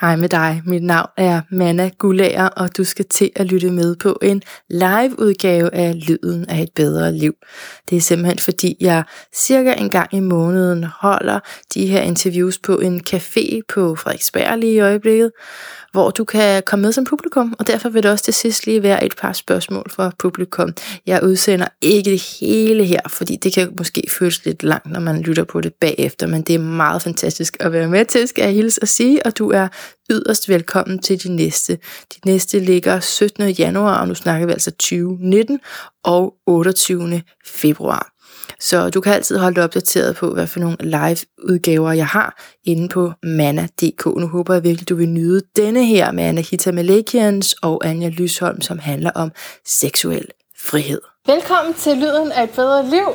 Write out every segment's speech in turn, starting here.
Hej med dig, mit navn er Manna Gulager, og du skal til at lytte med på en live-udgave af Lyden af et bedre liv. Det er simpelthen fordi, jeg cirka en gang i måneden holder de her interviews på en café på Frederiksberg lige i øjeblikket, hvor du kan komme med som publikum, og derfor vil det også til sidst lige være et par spørgsmål fra publikum. Jeg udsender ikke det hele her, fordi det kan måske føles lidt langt, når man lytter på det bagefter, men det er meget fantastisk at være med til, skal jeg hilse at sige, og du er yderst velkommen til de næste. De næste ligger 17. januar, og nu snakker vi altså 2019 og 28. februar. Så du kan altid holde dig opdateret på, hvad for nogle live-udgaver jeg har inde på manna.dk. Nu håber jeg virkelig, du vil nyde denne her med Anahita Malekians og Anja Lysholm, som handler om seksuel frihed. Velkommen til Lyden af et bedre liv.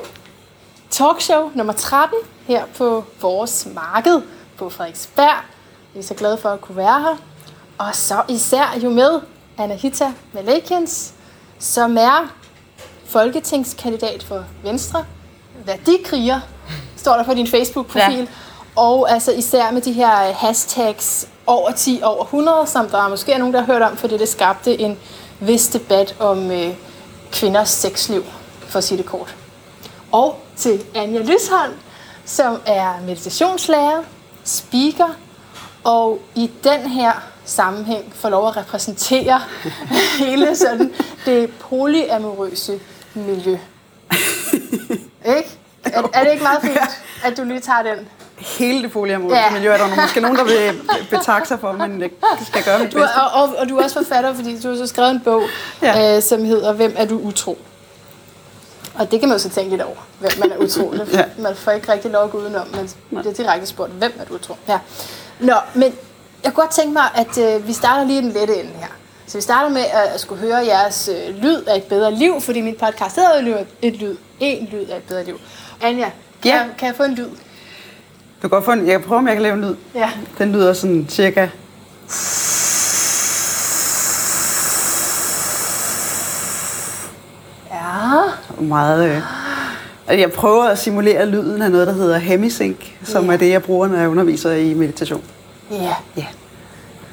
Talkshow nummer 13 her på vores marked på Frederiksberg. Vi er så glade for at kunne være her. Og så især jo med Anahita Malekians, som er folketingskandidat for Venstre, værdikriger, står der på din Facebook-profil. Ja. Og altså især med de her hashtags over 10, over 100, som der måske er nogen, der har hørt om, fordi det skabte en vis debat om øh, kvinders sexliv, for at sige det kort. Og til Anja Lysholm, som er meditationslærer, speaker, og i den her sammenhæng får lov at repræsentere hele sådan det polyamorøse miljø. ikke? Er, er det ikke meget fint, at du lige tager den? Hele det polyamorøse ja. miljø er der måske nogen, der vil betakke sig for, men det skal gøre mit du er, og, og, og du er også forfatter, fordi du har så skrevet en bog, ja. øh, som hedder Hvem er du utro? Og det kan man jo så tænke lidt over, hvem man er utro. ja. Man får ikke rigtig lov at gå udenom, men det er direkte spurgt, hvem er du utro? Ja. Nå, men jeg kunne godt tænke mig, at øh, vi starter lige den lette ende her. Så vi starter med at skulle høre jeres øh, lyd af et bedre liv, fordi min podcast hedder jo et lyd, en lyd af et bedre liv. Anja, kan, ja. jeg, kan jeg få en lyd? Du kan godt få en, jeg kan prøve, om jeg kan lave en lyd. Ja. Den lyder sådan cirka... Ja. Meget... Øh. Jeg prøver at simulere lyden af noget, der hedder hemisync, som ja. er det, jeg bruger, når jeg underviser i meditation. Ja. ja.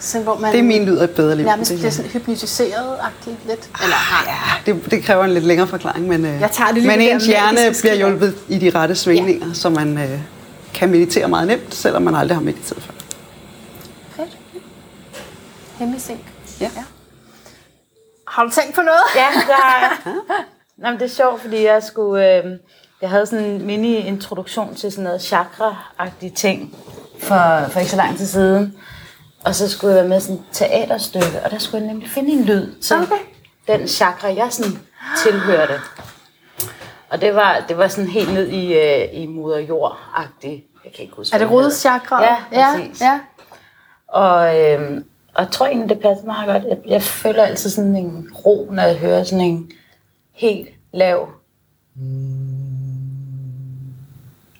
Så hvor man det er min lyd af et bedre liv. Nærmest bliver sådan hypnotiseret-agtigt lidt? Eller, ja, det, det kræver en lidt længere forklaring, men, øh, jeg tager det lige men ens hjerne bliver hjulpet i de rette svingninger, ja. så man øh, kan meditere meget nemt, selvom man aldrig har mediteret før. Fedt. Hemmesink. Ja. ja. Har du tænkt på noget? Ja, det har jeg. Nå, men det er sjovt, fordi jeg skulle... Øh, jeg havde sådan en mini-introduktion til sådan noget chakra-agtige ting for, for ikke så lang tid siden. Og så skulle jeg være med sådan et teaterstykke, og der skulle jeg nemlig finde en lyd til okay. den chakra, jeg sådan tilhørte. Og det var, det var sådan helt ned i, uh, i moder jord-agtigt. Jeg kan ikke huske, Er det rodchakra? Ja, præcis. Ja, ja. Og, øhm, og jeg tror egentlig, det passer meget godt. Jeg, jeg føler altid sådan en ro, når jeg hører sådan en helt lav...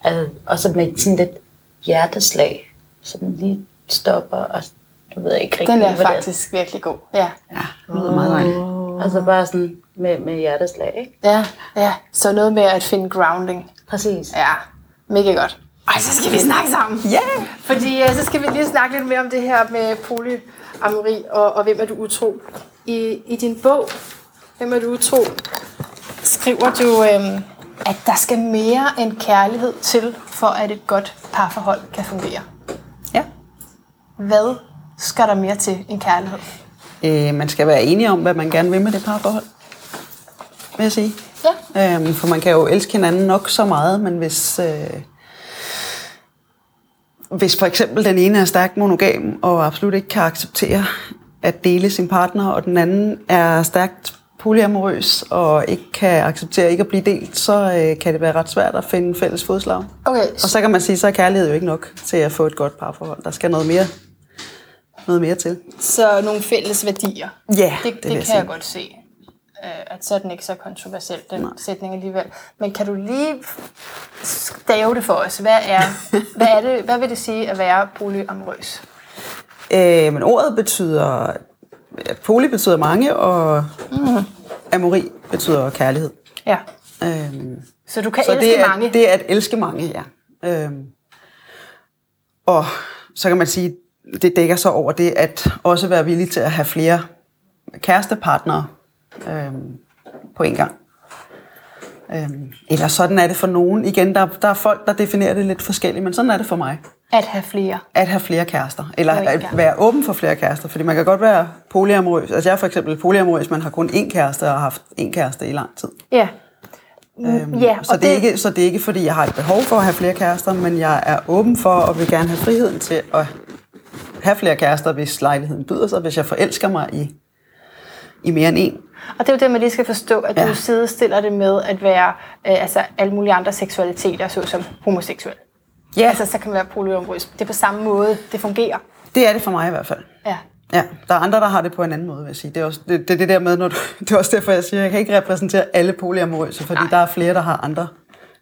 Altså, og så med sådan lidt hjerteslag. Sådan lige stopper, og du ved ikke rigtig, Den er faktisk det. virkelig god. Ja, ja det lyder meget dejligt. Altså bare sådan med, med hjerteslag, ikke? Ja, ja. Så noget med at finde grounding. Præcis. Ja, mega godt. Ej, så skal vi snakke sammen. Ja! Yeah. Fordi uh, så skal vi lige snakke lidt mere om det her med polyamori og, og hvem er du utro. I, I din bog, Hvem er du utro, skriver du, øhm, at der skal mere end kærlighed til, for at et godt parforhold kan fungere. Hvad skal der mere til en kærlighed? Øh, man skal være enige om, hvad man gerne vil med det parforhold, vil jeg sige. Ja. Øhm, for man kan jo elske hinanden nok så meget, men hvis... Øh, hvis for eksempel den ene er stærkt monogam og absolut ikke kan acceptere at dele sin partner, og den anden er stærkt polyamorøs og ikke kan acceptere ikke at blive delt, så øh, kan det være ret svært at finde fælles fodslag. Okay. Og så kan man sige, så er kærlighed jo ikke nok til at få et godt parforhold. Der skal noget mere noget mere til. Så nogle fælles værdier. Ja, det, det, det kan jeg, jeg godt se. Øh, at så er den ikke så kontroversiel, den Nej. sætning alligevel. Men kan du lige stave det for os? Hvad, er, hvad, er det, hvad vil det sige at være polyamorøs? Øh, men ordet betyder... Poly betyder mange, og mm. amori betyder kærlighed. Ja. Øhm, så du kan så elske det er, mange? det er at elske mange, ja. Øhm, og så kan man sige, det dækker så over det at også være villig til at have flere kærestepartnere øh, på en gang. Øhm, eller sådan er det for nogen. Igen, der, der er folk, der definerer det lidt forskelligt, men sådan er det for mig. At have flere. At have flere kærester. Eller at være åben for flere kærester. Fordi man kan godt være polyamorøs. Altså jeg er for eksempel polyamorøs, man har kun én kæreste og har haft én kæreste i lang tid. Ja. Øhm, ja, så, det er ikke, så det er ikke, fordi jeg har et behov for at have flere kærester, men jeg er åben for og vil gerne have friheden til at have flere kærester, hvis lejligheden byder sig, hvis jeg forelsker mig i, i mere end en. Og det er jo det, man lige skal forstå, at. Ja. du sidestiller det med at være øh, altså alle mulige andre seksualiteter, såsom homoseksuel. Ja. Altså, så kan man være polyamorøs. Det er på samme måde, det fungerer. Det er det for mig i hvert fald. Ja. Ja, der er andre, der har det på en anden måde, vil jeg sige. Det er også det, det, det der med, når du, det er også derfor, jeg siger, jeg kan ikke repræsentere alle polyamorøse, fordi Nej. der er flere, der har andre.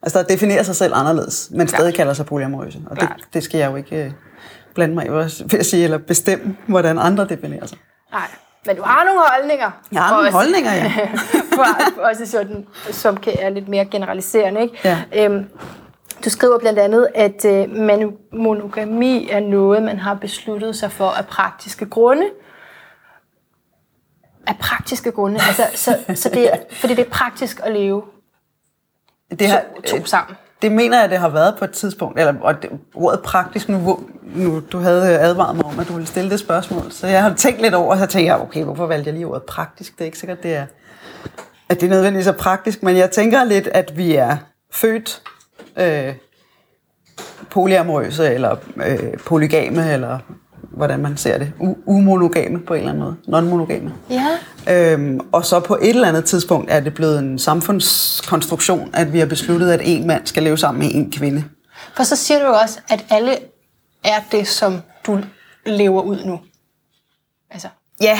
Altså, der definerer sig selv anderledes, men stadig kalder sig polyamorøse. Og det, Klart. det skal jeg jo ikke øh, blande mig i, vil jeg sige, eller bestemme, hvordan andre definerer sig. Nej. Men du har nogle holdninger. Jeg har nogle Også- holdninger, ja. for, også sådan, som kan er lidt mere generaliserende. Ikke? Ja. Øhm, du skriver blandt andet, at øh, monogami er noget, man har besluttet sig for af praktiske grunde. Af praktiske grunde. Altså, så, så det er, fordi det er praktisk at leve Det, har, to, to sammen. det mener jeg, det har været på et tidspunkt. Eller, og det, ordet praktisk, nu, nu du havde advaret mig om, at du ville stille det spørgsmål. Så jeg har tænkt lidt over, og så tænkte jeg, okay, hvorfor valgte jeg lige ordet praktisk? Det er ikke sikkert, det er, at det er nødvendigvis så praktisk, men jeg tænker lidt, at vi er født øh, polyamorøse, eller øh, polygame, eller hvordan man ser det, U- umonogame på en eller anden måde, non-monogame. Ja. Øhm, og så på et eller andet tidspunkt er det blevet en samfundskonstruktion, at vi har besluttet, at en mand skal leve sammen med en kvinde. For så siger du jo også, at alle er det, som du lever ud nu. Altså, Ja,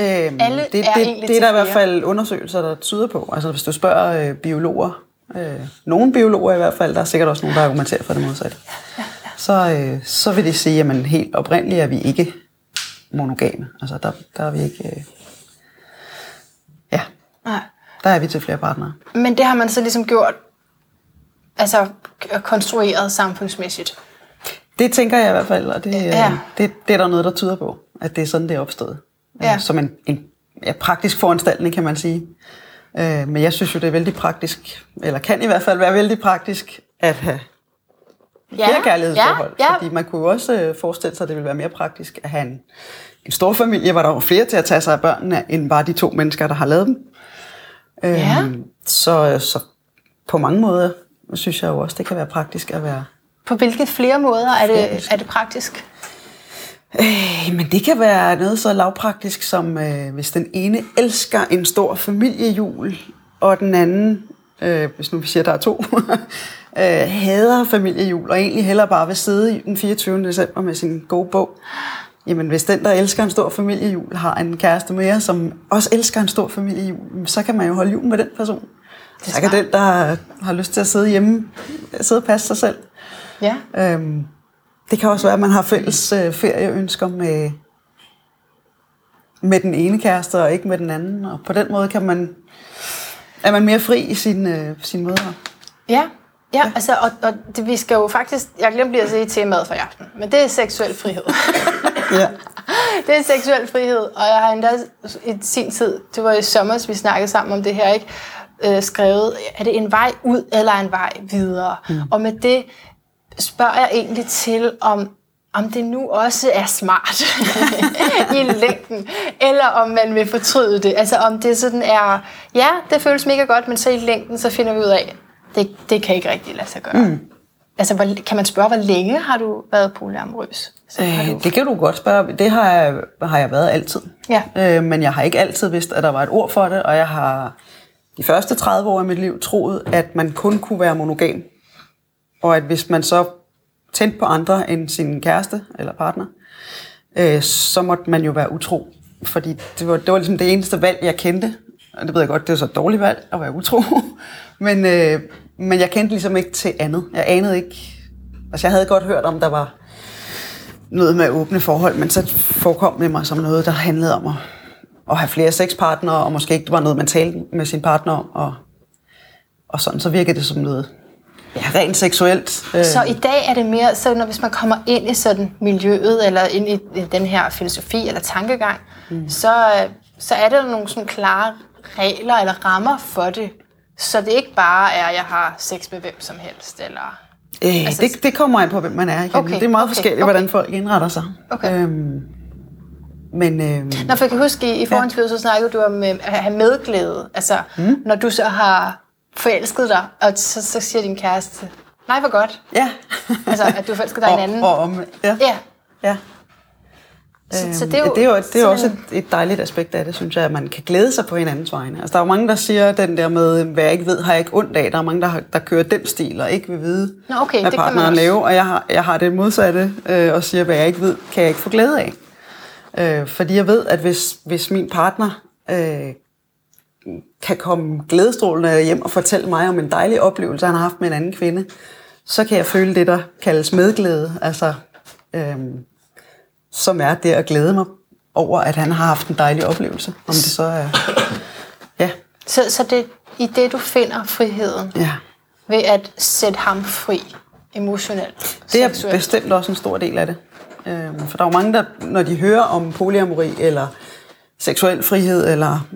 øhm, Alle det, er det, det er der i hvert fald undersøgelser, der tyder på. Altså hvis du spørger øh, biologer, øh, nogle biologer i hvert fald, der er sikkert også nogen, der argumenterer for det modsatte, så, øh, så vil de sige, at helt oprindeligt er vi ikke monogame. Altså der, der er vi ikke... Øh, ja, nej. der er vi til flere partnere. Men det har man så ligesom gjort, altså konstrueret samfundsmæssigt. Det tænker jeg i hvert fald, og det, Ja. ja. det, det er der noget, der tyder på, at det er sådan, det er opstået. Ja. Ja. Som en, en ja, praktisk foranstaltning, kan man sige. Øh, men jeg synes jo, det er vældig praktisk, eller kan i hvert fald være vældig praktisk, at have Ja, flere kærlighedsforhold. Ja, ja. Fordi man kunne jo også øh, forestille sig, at det ville være mere praktisk at have en, en stor familie, hvor der var flere til at tage sig af børnene, end bare de to mennesker, der har lavet dem. Ja. Øhm, så, så på mange måder synes jeg jo også, det kan være praktisk at være På hvilke flere måder er det, er det praktisk? Øh, men det kan være noget så lavpraktisk som, øh, hvis den ene elsker en stor familiejul, og den anden, øh, hvis nu vi siger, der er to, øh, hader familiejul, og egentlig hellere bare vil sidde den 24. december med sin gode bog. Jamen, hvis den, der elsker en stor familiejul, har en kæreste mere, som også elsker en stor familiejul, så kan man jo holde jul med den person. Så kan den, der har lyst til at sidde hjemme, sidde og passe sig selv. Ja. Øhm, det kan også være, at man har fælles øh, ferieønsker med, med den ene kæreste, og ikke med den anden. Og på den måde kan man, er man mere fri i sin, øh, sin måde. at- Ja, ja, altså, og, og det, vi skal jo faktisk, jeg glemte lige at sige temaet for i aften, men det er seksuel frihed. Ja. det er seksuel frihed, og jeg har endda i sin tid, det var i sommer, vi snakkede sammen om det her, ikke? Øh, skrevet, er det en vej ud eller en vej videre? Mm. Og med det spørger jeg egentlig til, om om det nu også er smart i længden, eller om man vil fortryde det. Altså om det sådan er, ja, det føles mega godt, men så i længden, så finder vi ud af, det, det kan ikke rigtig lade sig gøre. Mm. Altså, hvor, kan man spørge, hvor længe har du været polyamorøs? Så du... Øh, det kan du godt spørge. Det har jeg, har jeg været altid. Ja. Øh, men jeg har ikke altid vidst, at der var et ord for det, og jeg har de første 30 år af mit liv troet, at man kun kunne være monogam. Og at hvis man så tændte på andre end sin kæreste eller partner, øh, så måtte man jo være utro. Fordi det var, det var ligesom det eneste valg, jeg kendte. Og det ved jeg godt, det var så et dårligt valg at være utro. men, øh, men jeg kendte ligesom ikke til andet. Jeg anede ikke... Altså jeg havde godt hørt om, der var noget med åbne forhold, men så forekom det mig som noget, der handlede om at, at have flere sexpartnere, og måske ikke var noget, man talte med sin partner om, og, og sådan, så virkede det som noget Ja, rent seksuelt. Øh. Så i dag er det mere, så når hvis man kommer ind i sådan miljøet, eller ind i den her filosofi eller tankegang, mm. så, så er der nogle sådan klare regler eller rammer for det. Så det ikke bare er, at jeg har sex med hvem som helst, eller... Øh, altså, det, det kommer an på, hvem man er. Okay, det er meget okay, forskelligt, okay. hvordan folk indretter sig. Okay. Øhm, men, øh... Nå, for jeg kan huske, i, i forhold til ja. så snakkede du om øh, at have medglæde. Altså, mm. når du så har forelsket dig, og så, så siger din kæreste, nej, hvor godt. Ja. altså, at du forelsker dig og, en anden. Og om, ja. ja. ja. Så, så det er jo, det er jo, det er jo også et, et dejligt aspekt af det, synes jeg, at man kan glæde sig på hinandens vegne. Altså, der er jo mange, der siger den der med, hvad jeg ikke ved, har jeg ikke ondt af. Der er mange, der, der kører den stil og ikke vil vide, Nå, okay, hvad partneren laver. Og jeg har, jeg har det modsatte øh, og siger, hvad jeg ikke ved, kan jeg ikke få glæde af. Øh, fordi jeg ved, at hvis, hvis min partner øh, kan komme glædestrålende hjem og fortælle mig om en dejlig oplevelse, han har haft med en anden kvinde, så kan jeg føle det, der kaldes medglæde. Altså, øh, som er det at glæde mig over, at han har haft en dejlig oplevelse. Om det så er... Ja. Så, så det i det, du finder friheden? Ja. Ved at sætte ham fri emotionelt? Det er seksuelt. bestemt også en stor del af det. Øhm, for der er jo mange, der, når de hører om polyamori, eller seksuel frihed, eller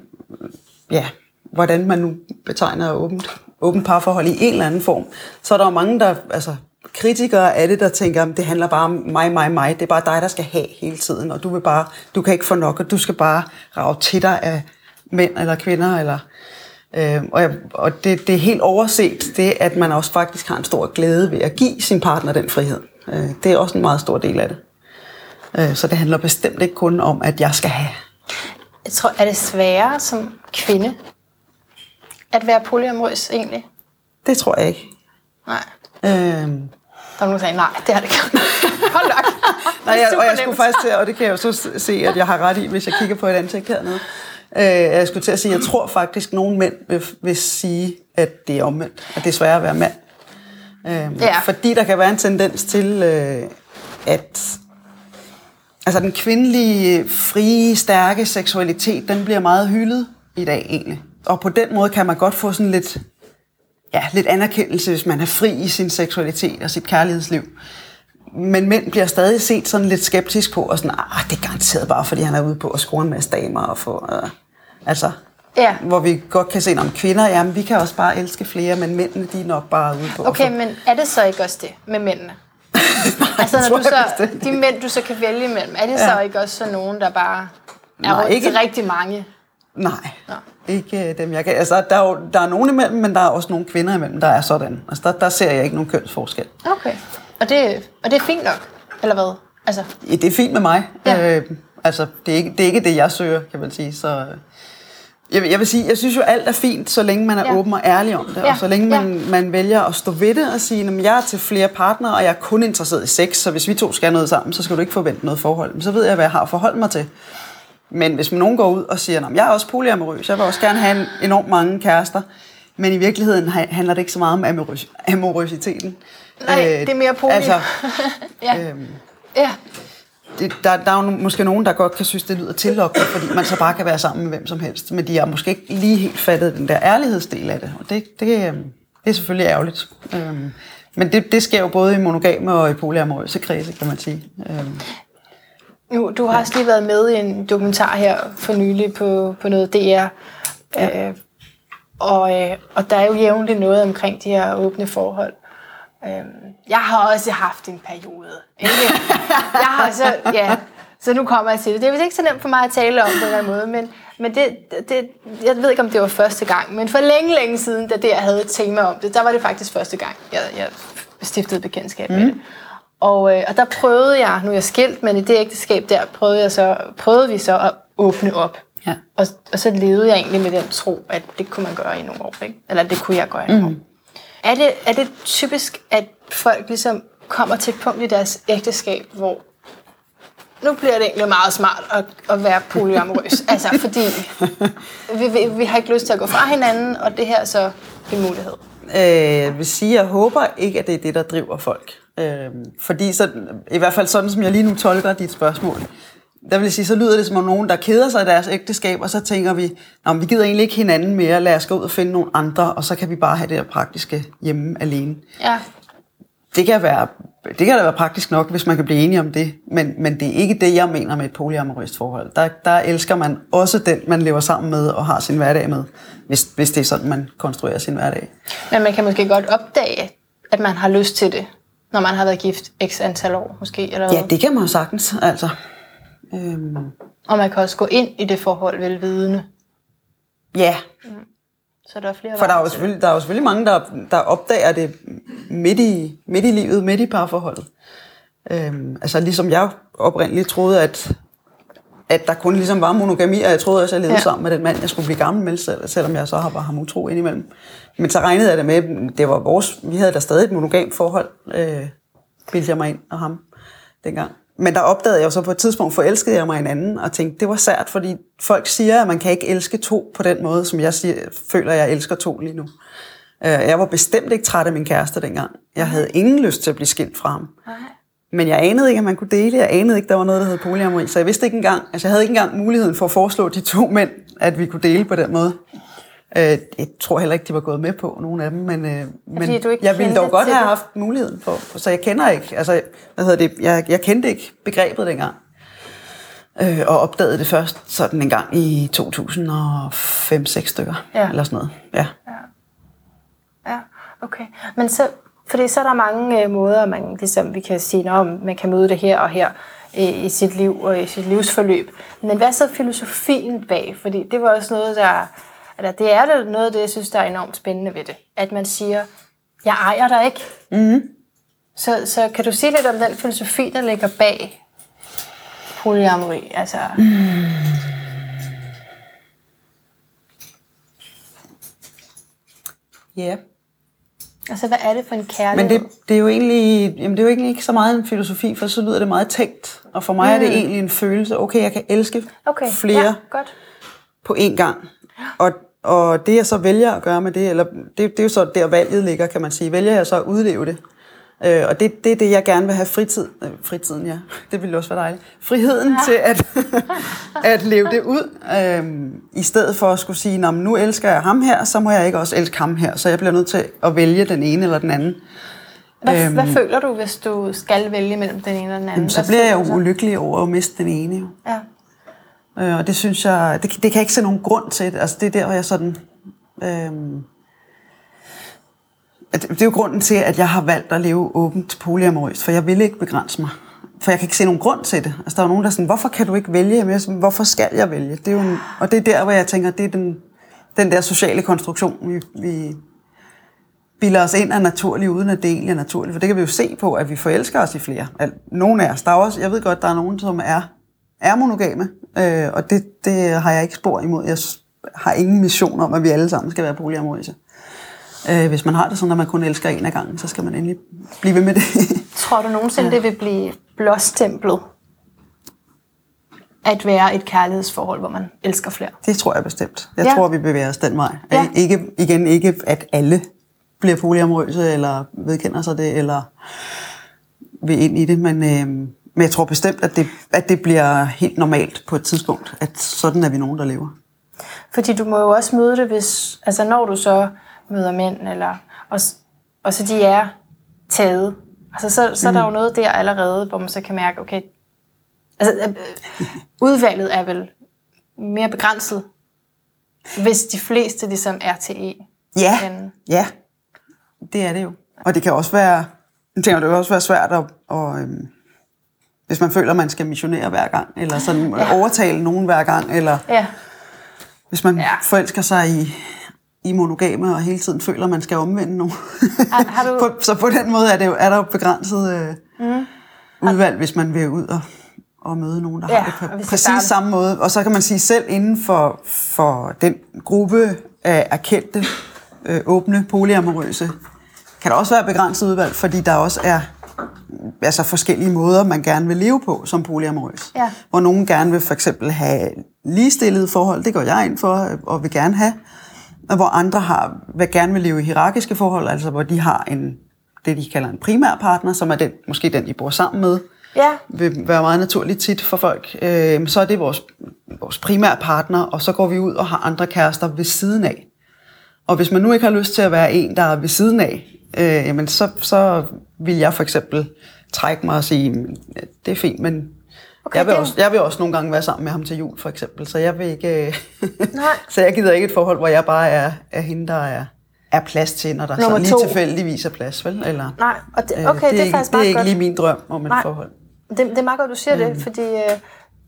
ja, hvordan man nu betegner åbent, åbent parforhold i en eller anden form, så er der jo mange, der, altså kritikere af det, der tænker, at det handler bare om mig, mig, mig. Det er bare dig, der skal have hele tiden, og du vil bare, du kan ikke få nok, og du skal bare rave til dig af mænd eller kvinder, eller Øh, og jeg, og det, det er helt overset, det at man også faktisk har en stor glæde ved at give sin partner den frihed. Øh, det er også en meget stor del af det. Øh, så det handler bestemt ikke kun om, at jeg skal have. Jeg tror, er det sværere som kvinde at være polyamorøs egentlig? Det tror jeg ikke. Nej. Øhm. Der er nogen, der sagde, nej, det har det ikke. Hold nok. nej, jeg, og jeg skulle faktisk til, og det kan jeg jo så se, at jeg har ret i, hvis jeg kigger på et ansigt hernede. Øh, jeg skulle til at sige, at jeg tror faktisk, at nogle mænd vil, vil sige, at det er omvendt. At det er sværere at være mand. Øh, ja. Fordi der kan være en tendens til, øh, at altså den kvindelige, frie, stærke seksualitet, den bliver meget hyldet i dag egentlig. Og på den måde kan man godt få sådan lidt, ja, lidt anerkendelse, hvis man er fri i sin seksualitet og sit kærlighedsliv. Men mænd bliver stadig set sådan lidt skeptisk på, og sådan, ah, det er garanteret bare, fordi han er ude på at score en masse damer og få... Uh, altså, ja. hvor vi godt kan se, om kvinder, jamen vi kan også bare elske flere, men mændene, de er nok bare ude på Okay, men er det så ikke også det med mændene? Nej, altså, når du så, de mænd, du så kan vælge imellem, er det ja. så ikke også så nogen, der bare er Nej, ikke, rigtig mange? Nej, Nå. ikke øh, dem jeg kan. Altså, der er, jo, der er nogen imellem, men der er også nogle kvinder imellem, der er sådan. Altså, der, der ser jeg ikke nogen kønsforskel. Okay, og det, og det er fint nok, eller hvad? Altså. Ja, det er fint med mig. Ja. Øh, altså, det er, ikke, det er ikke det, jeg søger, kan man sige. Så, jeg, jeg vil sige, jeg synes jo, alt er fint, så længe man er ja. åben og ærlig om det, ja. og så længe man, ja. man vælger at stå ved det og sige, at jeg er til flere partnere, og jeg er kun interesseret i sex, så hvis vi to skal noget sammen, så skal du ikke forvente noget forhold. Men så ved jeg, hvad jeg har at forholde mig til. Men hvis man nogen går ud og siger, at jeg er også polyamorøs, jeg vil også gerne have en, enormt mange kærester, men i virkeligheden handler det ikke så meget om amorøs, amorøsiteten. Nej, øh, det er mere poly. Altså, ja. Øhm, ja det, der, der er jo måske nogen, der godt kan synes, det lyder tillokkende, fordi man så bare kan være sammen med hvem som helst. Men de har måske ikke lige helt fattet den der ærlighedsdel af det. Og det, det, øhm, det er selvfølgelig ærgerligt. Øhm, men det, det sker jo både i monogame og i polyamorøse kredse, kan man sige. Øhm. Nu, du har også lige været med i en dokumentar her for nylig på, på noget DR. Øh, og, øh, og der er jo jævnligt noget omkring de her åbne forhold. Øhm, jeg har også haft en periode. Ikke? Jeg har så, ja, så nu kommer jeg til det. Det er ikke så nemt for mig at tale om på en eller anden måde, men, men det, det, jeg ved ikke, om det var første gang, men for længe, længe siden, da det, jeg havde et tema om det, der var det faktisk første gang, jeg, jeg stiftede bekendtskab mm. med det. Og, øh, og der prøvede jeg, nu er jeg skilt, men i det ægteskab der, prøvede, jeg så, prøvede vi så at åbne op. Ja. Og, og så levede jeg egentlig med den tro, at det kunne man gøre i nogle år. Ikke? Eller det kunne jeg gøre i nogle mm. år. Er det, er det typisk, at folk ligesom kommer til et punkt i deres ægteskab, hvor nu bliver det egentlig meget smart at, at være polyamorøs. altså, fordi vi, vi, vi har ikke lyst til at gå fra hinanden, og det her er så en mulighed. Øh, vil sige, jeg håber ikke, at det er det, der driver folk. Øh, fordi så, i hvert fald sådan, som jeg lige nu tolker dit spørgsmål, der vil jeg sige, så lyder det som om nogen, der keder sig i deres ægteskab, og så tænker vi, Nå, vi gider egentlig ikke hinanden mere, lad os gå ud og finde nogle andre, og så kan vi bare have det der praktiske hjemme alene. Ja. Det kan, være, det kan da være praktisk nok, hvis man kan blive enige om det, men, men det er ikke det, jeg mener med et polyamorøst forhold. Der, der elsker man også den, man lever sammen med og har sin hverdag med, hvis, hvis det er sådan, man konstruerer sin hverdag. Men man kan måske godt opdage, at man har lyst til det, når man har været gift x antal år, måske, eller hvad? Ja, det kan man jo sagtens, altså. Øhm, Og man kan også gå ind i det forhold velvidende. ja, Så der er flere For der er, jo selvfølgelig, der er jo selvfølgelig mange, der, der opdager det midt i, midt i livet, midt i parforholdet. Øhm, altså ligesom jeg oprindeligt troede, at, at der kun ligesom var monogami, og jeg troede også, at jeg levede Ja. ja. sammen med den mand, jeg skulle blive gammel med, selv, selvom jeg så har bare ham utro indimellem. Men så regnede jeg det med, det var vores, vi havde da stadig et monogamt forhold, øh, bildte jeg mig ind og ham dengang. Men der opdagede jeg jo så på et tidspunkt, forelskede jeg mig en anden, og tænkte, det var sært, fordi folk siger, at man kan ikke elske to på den måde, som jeg siger, føler, at jeg elsker to lige nu. Øh, Jeg var bestemt ikke træt af min kæreste dengang. Jeg havde ingen lyst til at blive skilt fra ham. Men jeg anede ikke, at man kunne dele. Jeg anede ikke, at der var noget, der hed polyamori. Så jeg vidste ikke engang, altså jeg havde ikke engang muligheden for at foreslå de to mænd, at vi kunne dele på den måde. Øh, Jeg tror heller ikke, de var gået med på, nogle af dem, men, øh, men jeg ville dog godt have haft muligheden for, så jeg kender ikke, altså, hvad hedder det, jeg, jeg kendte ikke begrebet dengang. Øh, og opdagede det først sådan en gang i 2005-6 stykker, Ja. eller sådan noget. Ja. Ja, okay. Men så, fordi så er der mange øh, måder, man ligesom, vi kan sige, at man kan møde det her og her øh, i sit liv og i sit livsforløb. Men hvad så filosofien bag? Fordi det var også noget, der... Eller det er da noget af det, jeg synes, der er enormt spændende ved det. At man siger, jeg ejer dig ikke. Mm-hmm. Så, så kan du sige lidt om den filosofi, der ligger bag polyamori? Altså, Ja. altså, hvad er det for en kærlighed? Men det, det, er jo egentlig, jamen det er jo egentlig ikke så meget en filosofi, for så lyder det meget tænkt. Og for mig mm. er det egentlig en følelse, okay, jeg kan elske okay. flere Ja, godt. på én gang. Og, og det jeg så vælger at gøre med det, eller det, det er jo så der valget ligger, kan man sige. Vælger jeg så at udleve det. Øh, og det, det er det, jeg gerne vil have fritid. Øh, fritiden, ja. Det ville også være dejligt. Friheden ja. til at, at leve det ud. Øh, I stedet for at skulle sige, Nå, nu elsker jeg ham her, så må jeg ikke også elske ham her. Så jeg bliver nødt til at vælge den ene eller den anden. Hvad, Øhm. hvad føler du, hvis du skal vælge mellem den ene og den anden? Jamen, så bliver jeg jo ulykkelig over at miste den ene. Jo. Ja. Øh, og det synes jeg, det, det kan jeg ikke se nogen grund til. Altså det er der, hvor jeg sådan... Øh, at det er jo grunden til, at jeg har valgt at leve åbent polyamorøst, for jeg vil ikke begrænse mig. For jeg kan ikke se nogen grund til det. Altså der er nogen, der er sådan, hvorfor kan du ikke vælge? Jamen, jeg sådan, hvorfor skal jeg vælge? Det er jo en, og det er der, hvor jeg tænker, det er den, den der sociale konstruktion, vi, vi bilder os ind af naturlig, uden at det egentlig er naturligt. For det kan vi jo se på, at vi forelsker os i flere. Nogle af os, der er også, jeg ved godt, der er nogen, som er, er monogame, øh, og det, det har jeg ikke spor imod. Jeg har ingen mission om, at vi alle sammen skal være polyamorøse. Øh, hvis man har det sådan, at man kun elsker en af gangen, så skal man endelig blive ved med det. Tror du nogensinde, ja. det vil blive blåstemplet at være et kærlighedsforhold, hvor man elsker flere? det tror jeg bestemt. Jeg Ja. tror, vi bevæger os den vej. Ja. Ikke, igen, ikke at alle bliver polyamorøse, eller vedkender sig det, eller vil ind i det, men, øh, men jeg tror bestemt, at det, at det bliver helt normalt på et tidspunkt, at sådan er vi nogen, der lever. Fordi du må jo også møde det, hvis, altså når du så møder mænd, eller, og, og så de er taget. Altså så, så mm. er der jo noget der allerede, hvor man så kan mærke, okay, altså øh, øh, udvalget er vel mere begrænset, hvis de fleste ligesom er til en. Ja, Men- ja, det er det jo. Og det kan også være, tænker, det kan også være svært at, at øhm, hvis man føler, man skal missionere hver gang, eller sådan ja. overtale nogen hver gang, eller Ja, hvis man Ja. forelsker sig i, i monogame og hele tiden føler, man skal omvende nogen. Har- har du- på, så på den måde er, det jo, er der jo begrænset øh, mm. udvalg, hvis man vil ud og, og møde nogen, der Ja, har det på præcis bare- samme måde. Og så kan man sige, selv inden for, for den gruppe af erkendte, øh, åbne, polyamorøse, kan der også være begrænset udvalg, fordi der også er altså forskellige måder, man gerne vil leve på som polyamorøs. Ja. Hvor nogen gerne vil for eksempel have ligestillede forhold, det går jeg ind for, og vil gerne have. Og hvor andre har, vil gerne vil leve i hierarkiske forhold, altså hvor de har en, det, de kalder en primær partner, som er den, måske den, de bor sammen med. Ja. vil være meget naturligt tit for folk, øh, så er det vores, vores primære partner, og så går vi ud og har andre kærester ved siden af. Og hvis man nu ikke har lyst til at være en, der er ved siden af, øh, jamen så, så vil jeg for eksempel trække mig og sige, det er fint, men Okay, jeg, vil også, jeg vil også nogle gange være sammen med ham til jul, for eksempel. Så jeg vil ikke... øh, Nej. så jeg gider ikke et forhold, hvor jeg bare er, er hende, der er, er plads til, når der Nummer lige to. tilfældigvis er plads, vel? Eller, Nej, og det, øh, okay, det, det, er, ikke, faktisk det er meget ikke godt. lige min drøm om et Nej. forhold. Det, det er meget godt, du siger mm. det, fordi øh,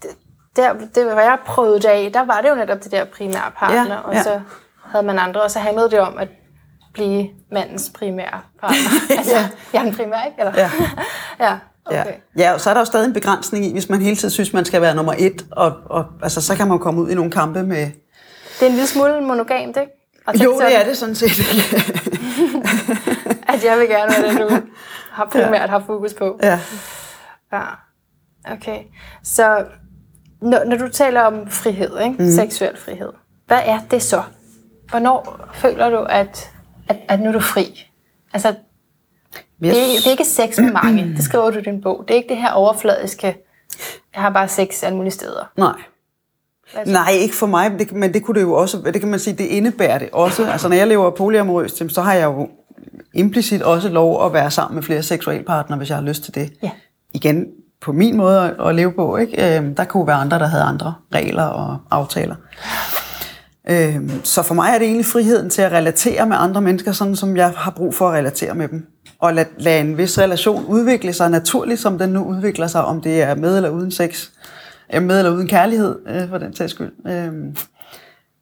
det, der, det, hvor jeg prøvede det af, der var det jo netop det der primære partner, Ja, og ja. så havde man andre, og så handlede det om at blive mandens primære partner. altså, jeg er den primære, ikke? Eller? Ja. ja, Ja. okay. ja, og så er der jo stadig en begrænsning i, hvis man hele tiden synes, man skal være nummer et, og, og altså, så kan man komme ud i nogle kampe med... Det er en lille smule monogamt, ikke? Tænke Jo, det er det sådan set. At jeg vil gerne være det, du har primært har fokus på. ja. Ja, okay. Så når, når du taler om frihed, ikke? Mm. seksuel frihed, hvad er det så? Hvornår føler du, at, at, at nu er du fri? Altså, det er, ikke- det er ikke sex med mange, det skriver du i din bog. Det er ikke det her overfladiske, jeg har bare sex alle mulige steder. Nej. Altså- Nej, ikke for mig, men det, men det kunne det jo også, det kan man sige, det indebærer det også. Altså når jeg lever polyamorøst, så har jeg jo implicit også lov at være sammen med flere seksualpartnere, hvis jeg har lyst til det. Ja. Igen, på min måde at, at leve på, ikke? Øhm, der kunne være andre, der havde andre regler og aftaler. Øhm, så for mig er det egentlig friheden til at relatere med andre mennesker, sådan som jeg har brug for at relatere med dem. Og lade, lade en vis relation udvikle sig naturligt, som den nu udvikler sig, om det er med eller uden sex. Øh, Med eller uden kærlighed, øh, for den sags skyld. Øhm,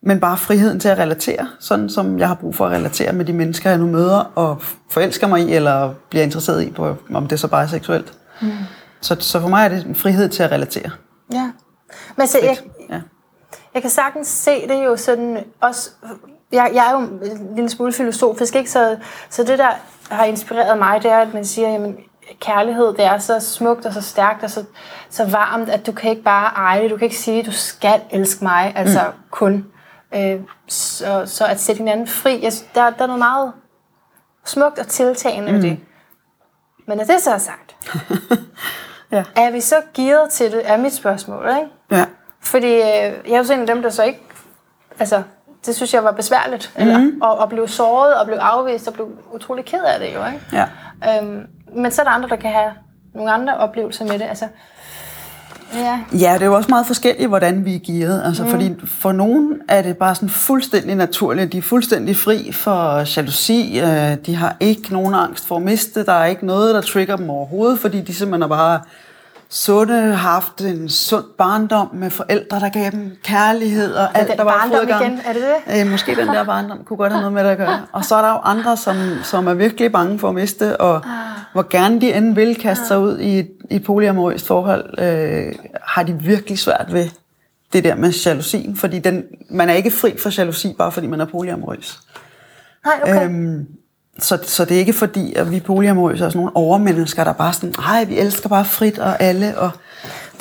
men bare friheden til at relatere, sådan som jeg har brug for at relatere med de mennesker, jeg nu møder, og forelsker mig i, eller bliver interesseret i, på, om det så bare er seksuelt. Mm. Så, så for mig er det en frihed til at relatere. Ja. Men så, jeg. Jeg kan sagtens se det jo sådan også... Jeg, jeg er jo en lille smule filosofisk, ikke? Så, så det, der har inspireret mig, det er, at man siger, jamen, kærlighed, det er så smukt og så stærkt og så, så varmt, at du kan ikke bare eje det. Du kan ikke sige, at du skal elske mig, altså mm. kun. Øh, så, så at sætte hinanden fri, jeg, der, der er noget meget smukt og tiltagende mm. ved det. Men når det så er sagt, Ja. er vi så gearet til det, er mit spørgsmål, ikke? Ja. Fordi øh, jeg er jo sådan en af dem, der så ikke... Altså, det synes jeg var besværligt. Mm. Eller, og, og blev såret, og blev afvist, og blev utrolig ked af det jo, ikke? ja. Øhm, men så er der andre, der kan have nogle andre oplevelser med det. Altså, ja. Ja, det er jo også meget forskelligt, hvordan vi er gearet. Altså, mm. fordi for nogen er det bare sådan fuldstændig naturligt. De er fuldstændig fri for jalousi. øh, De har ikke nogen angst for at miste. Der er ikke noget, der trigger dem overhovedet, fordi de simpelthen er bare sunde, har haft en sund barndom med forældre, der gav dem kærlighed og alt, den der var barndom igen? Er det det? Øh, måske den der barndom kunne godt have noget med det at gøre. Og så er der jo andre, som, som er virkelig bange for at miste, og hvor gerne de end vil kaste sig ud i et, i et polyamorøst forhold, øh, har de virkelig svært ved det der med jalousien, fordi den, man er ikke fri for jalousi, bare fordi man er polyamorøs. Nej, okay. Øhm, så, så det er ikke fordi, at vi polyamorøse er sådan nogle overmennesker, der bare sådan, ej, vi elsker bare frit og alle, og,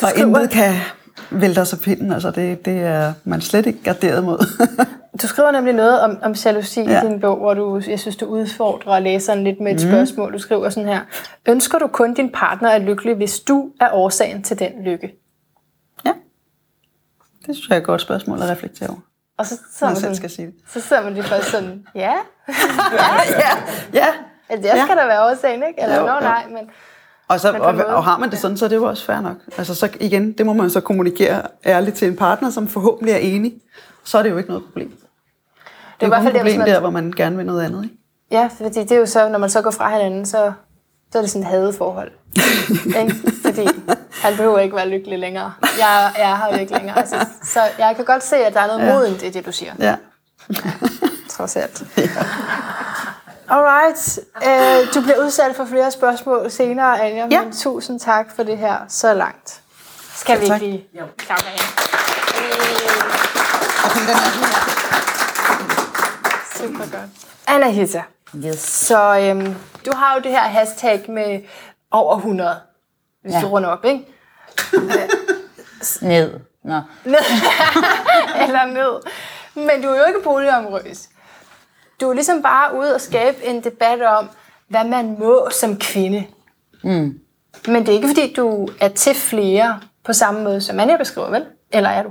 og intet kan vælte os af pinden. Altså, det, det er man slet ikke garderet mod. Du skriver nemlig noget om, om jalousi ja. I din bog, hvor du, jeg synes, du udfordrer læseren lidt med et mm. spørgsmål. Du skriver sådan her. Ønsker du kun din partner er lykkelig, hvis du er årsagen til den lykke? ja, det synes jeg er et godt spørgsmål at reflektere over. Og så, så, Når man jeg selv skal sige det. så sidder man lige først sådan, ja, ja, ja. altså, jeg skal Ja. da være årsagen, ikke? Eller, Jo, nå jo. nej, men... Og, så, og, og har man det sådan, så er det jo også fair nok. Altså så igen, det må man så kommunikere ærligt til en partner, som forhåbentlig er enig. Så er det jo ikke noget problem. Det er, i jo hvert kun fald problem man- der, hvor man gerne vil noget andet. Ikke? Ja, fordi det er jo så, når man så går fra hinanden, så, så er det sådan et hadeforhold. ikke? Fordi han behøver ikke være lykkelig længere. Jeg, jeg er her jo ikke længere. Altså, så jeg kan godt se, at der er noget Ja. modent i det, du siger. Ja. Trods alt. Alright. Øh, du bliver udsat for flere spørgsmål senere, Anja, Ja. men tusind tak for det her så langt. Skal vi ikke lige klappe af? Super godt. Anahita, Yes. så øhm, du har jo det her hashtag med over 100, hvis ja. Ja. du runder op, ikke? Ned. Nå. Eller ned. Men du er jo ikke polyamorøs. Du er ligesom bare ude og skabe en debat om, hvad man må som kvinde. Mm. Men det er ikke fordi, du er til flere på samme måde, som Anja beskriver, vel? Eller er du?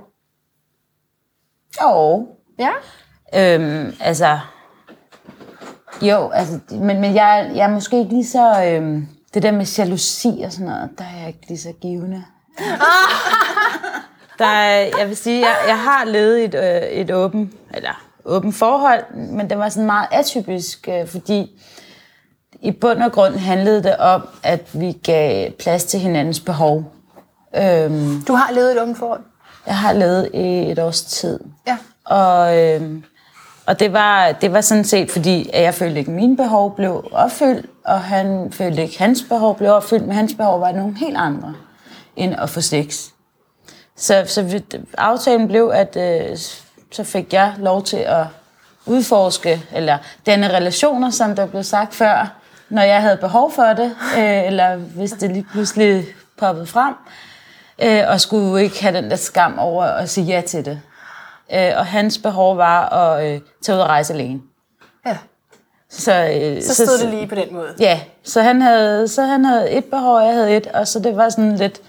Jo. Ja. Øhm, altså, jo, altså, men, men jeg, jeg er måske ikke lige så, øhm, det der med jalousi og sådan noget, der er jeg ikke lige så givende. der, er- jeg vil sige, jeg, jeg har levet et, øh, et åben, eller åben forhold, men det var sådan meget atypisk, øh, fordi i bund og grund handlede det om, at vi gav plads til hinandens behov. Øhm, Du har levet et åbent forhold. jeg har levet i et års tid. Ja. Og, øhm, og det, var, det var sådan set, fordi at jeg følte ikke, at mine behov blev opfyldt, og han følte ikke, at hans behov blev opfyldt, men hans behov var nogle helt andre end at få sex. Så, så vi, aftalen blev, at øh, så fik jeg lov til at udforske, eller danne relationer, som der blev sagt før, når jeg havde behov for det, øh, eller hvis det lige pludselig poppede frem, øh, og skulle jo ikke have den der skam over at sige ja til det. Øh, og hans behov var at øh, tage ud og rejse alene. ja. Så, øh, Så stod det lige på den måde. Ja, så han havde, så han havde et behov, og jeg havde et, og så det var sådan lidt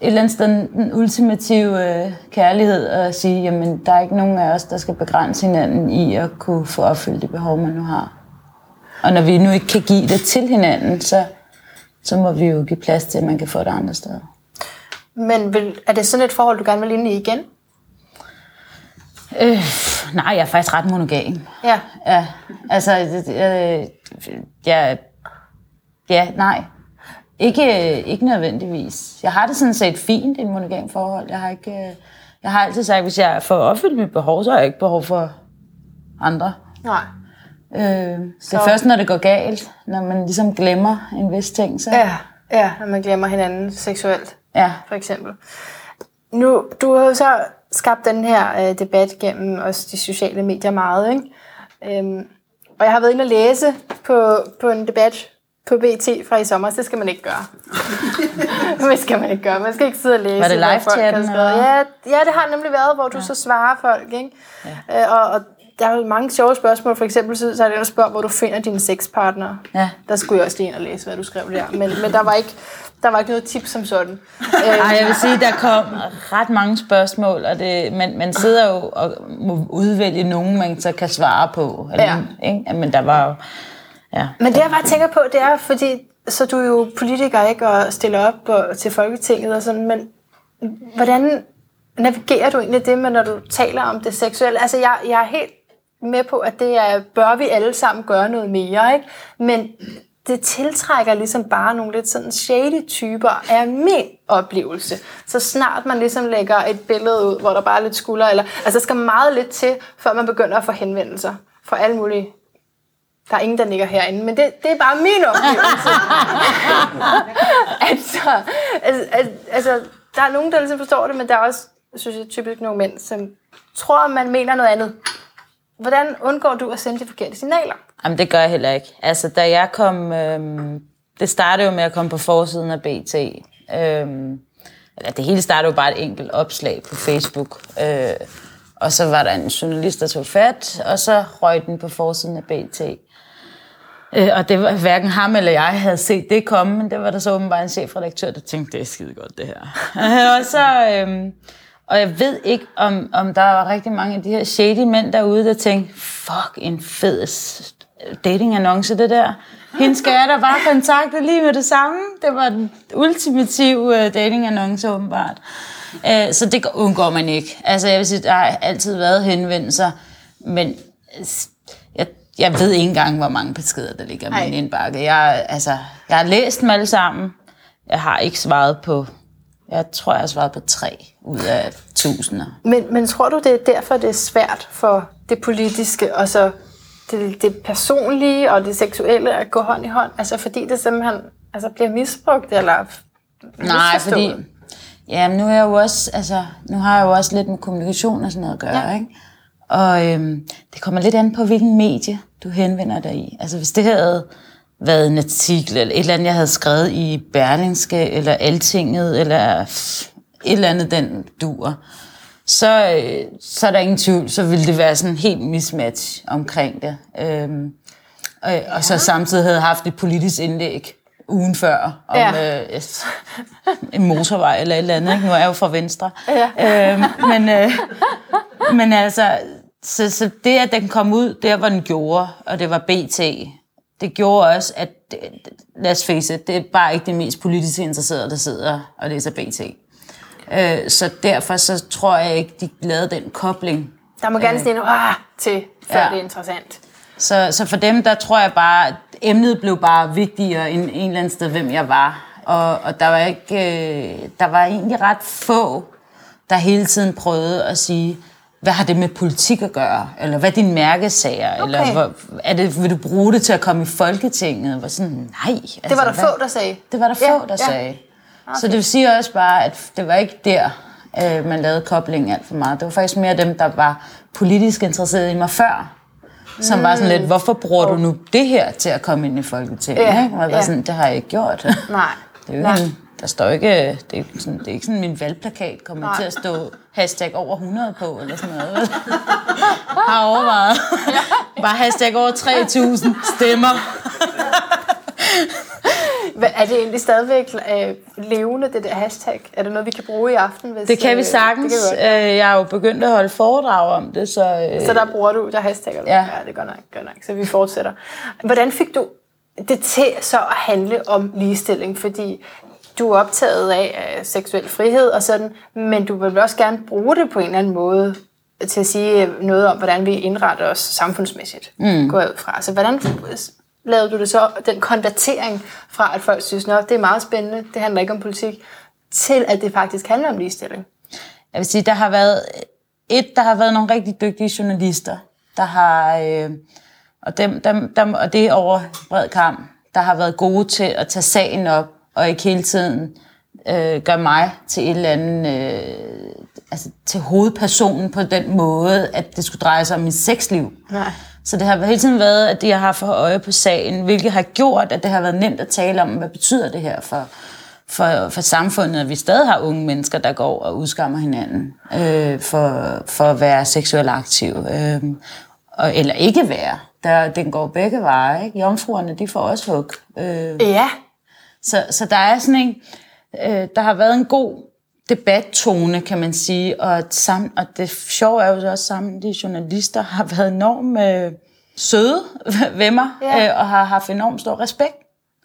et eller andet sted den ultimative øh, kærlighed at sige, jamen der er ikke nogen af os, der skal begrænse hinanden i at kunne få opfyldt det behov, man nu har. Og når vi nu ikke kan give det til hinanden, så, så må vi jo give plads til, at man kan få det andre steder. Men vil, er det sådan et forhold, du gerne vil ind i igen? Øh, nej, jeg er faktisk ret monogam. Ja. Ja, altså, øh, ja, ja, nej. Ikke, ikke nødvendigvis. Jeg har det sådan set fint i et monogam forhold. Jeg har, ikke, øh, jeg har altid sagt, at hvis jeg får opfyldt mit behov, så har jeg ikke behov for andre. Nej. Øh, det er først, når det går galt, når man ligesom glemmer en vis ting. Så, Ja, ja, når man glemmer hinanden seksuelt, ja. for eksempel. Nu, du har jo så skabt den her øh, debat gennem også de sociale medier meget, ikke? Øhm, og jeg har været inde og læse på, på en debat på BT fra i sommer, det skal man ikke gøre. det skal man ikke gøre. Man skal ikke sidde og læse. Var det hvad folk har skrevet. Ja, ja, det har nemlig været, hvor du ja. så svarer folk. Ikke? Ja. Øh, og, og der er jo mange sjove spørgsmål. For eksempel så er det en, der spørger, hvor du finder dine sexpartnere. Ja. Der skulle jeg også lige ind og læse, hvad du skrev der. Men, men der var ikke der var ikke noget tip som sådan. Øh, Ej, jeg vil sige, der kom ret mange spørgsmål, og det, man, man sidder jo og må udvælge nogen, man så kan svare på. Eller, Ja. Ikke? Men der var jo... Ja. Men det jeg bare tænker på, det er, fordi så du er jo politiker, ikke, og stiller op og, til Folketinget og sådan, men hvordan navigerer du egentlig det med, når du taler om det seksuelle? Altså, jeg, jeg er helt med på, at det er, bør vi alle sammen gøre noget mere, ikke? Men det tiltrækker ligesom bare nogle lidt sådan shady typer, er min oplevelse. Så snart man ligesom lægger et billede ud, hvor der bare er lidt skulder, eller, altså der skal meget lidt til, før man begynder at få henvendelser fra alle mulige der er ingen, der nikker herinde, men det, det er bare min oplevelse. altså, altså, altså, altså, der er nogen, der ligesom forstår det, men der er også, synes jeg, typisk nogle mænd, som tror, man mener noget andet. Hvordan undgår du at sende de forkerte signaler? Jamen, det gør jeg heller ikke. Altså, da jeg kom... Øhm, det startede jo med at komme på forsiden af BT. Øhm, eller det hele startede jo bare et enkelt opslag på Facebook. Øh, og så var der en journalist, der tog fat, og så røg den på forsiden af BT. Øh, og det var hverken ham eller jeg havde set det komme, men det var der så åbenbart en chefredaktør, der tænkte, det er skide godt det her. og så... Øhm, og jeg ved ikke, om, om der var rigtig mange af de her shady mænd derude, der tænkte, fuck, en fed datingannonce, det der. Hende skal jeg da bare kontakte lige med det samme. Det var den ultimative uh, datingannonce, åbenbart. Uh, så det undgår man ikke. Altså, jeg vil sige, der har altid været henvendelser, men jeg, ved ikke engang, hvor mange beskeder, der ligger i min indbakke. Jeg, altså, jeg har læst dem alle sammen. Jeg har ikke svaret på jeg tror, jeg har svaret på tre ud af tusinder. Men, men tror du, det er derfor, det er svært for det politiske og så det, det personlige og det seksuelle at gå hånd i hånd? Altså fordi det simpelthen altså, bliver misbrugt eller Nej, fordi ja, nu, er jeg jo også, altså, nu har jeg jo også lidt med kommunikation og sådan noget at gøre. Ja. Ikke? Og øhm, det kommer lidt an på, hvilken medie du henvender dig i. Altså hvis det havde været en artikel, eller et eller andet, jeg havde skrevet i Berlingske, eller Altinget, eller et eller andet, den dur, så, øh, så er der ingen tvivl, så ville det være sådan en helt mismatch omkring det. Øhm, og, og så samtidig havde haft et politisk indlæg ugen før om Ja. øh, en motorvej eller et eller andet. Ikke? Nu er jeg jo fra Venstre. Ja. Øh, men, øh, men altså, så, så det, at den kom ud der, hvor den gjorde, og det var BT, det gjorde også, at, lad os face it, det er bare ikke de mest politisk interesserede, der sidder og læser BT. Øh, så derfor så tror jeg ikke, de lavede den kobling. Der må gerne sådan en ah, til, før Ja. det er interessant. Så, så for dem, der tror jeg bare, at emnet blev bare vigtigere end en eller anden sted, hvem jeg var. Og, og der var ikke, øh, der var egentlig ret få, der hele tiden prøvede at sige, hvad har det med politik at gøre? Eller hvad er dine mærkesager? Okay. Eller hvor, er det, vil du bruge det til at komme i Folketinget? Var sådan, nej. Altså, Det var der hvad- få, der sagde. Det var der få, Ja, der ja. sagde. Så det vil sige også bare, at det var ikke der, øh, man lavede koblingen alt for meget. Det var faktisk mere dem, der var politisk interesseret i mig før. Som var sådan lidt, hvorfor bruger du nu det her til at komme ind i Folketinget? Ja, ikke? Og jeg var ja. sådan, det har jeg ikke gjort. Nej. Det er jo Nej. ikke, en- der står ikke, det er, ikke sådan, det er ikke sådan, min valgplakat kommer Nej. til at stå hashtag over 100 på, eller sådan noget. har overvejet. Bare hashtag over 3000 stemmer. Er det egentlig stadigvæk øh, levende, det der hashtag? Er det noget, vi kan bruge i aften? Hvis, Det kan vi øh, sagtens. Det kan vi godt. Øh, Jeg er jo begyndt at holde foredrag om det, så... øh, Så der bruger du, der hashtagger du. Ja. ja det godt nok, godt nok. Så vi fortsætter. Hvordan fik du det til så at handle om ligestilling? Fordi du er optaget af øh, seksuel frihed og sådan, men du vil også gerne bruge det på en eller anden måde til at sige noget om, hvordan vi indretter os samfundsmæssigt. Mm. Går jeg ud fra. Så hvordan lavede du det så, den konvertering fra, at folk synes, at det er meget spændende, det handler ikke om politik, til at det faktisk handler om ligestilling? Jeg vil sige, der har været et, der har været nogle rigtig dygtige journalister, der har, øh, og, dem, dem, dem, og det er over bred kamp, der har været gode til at tage sagen op, og ikke hele tiden øh, gøre mig til et eller andet, øh, altså til hovedpersonen på den måde, at det skulle dreje sig om mit sexliv. Nej. Så det har hele tiden været, at de har for øje på sagen, hvilket har gjort, at det har været nemt at tale om, hvad betyder det her for, for, for samfundet, at vi stadig har unge mennesker, der går og udskammer hinanden øh, for, for at være seksuelt aktiv. Øh, og, eller ikke være. Der, den går begge veje. Ikke? Jomfruerne, de får også hug. Øh, Ja, så, så der er sådan en, øh, der har været en god debattone, kan man sige, og, et sam, og det sjove er jo så også sammen, de journalister har været enormt øh, søde ved mig, Ja. øh, og har haft enormt stor respekt.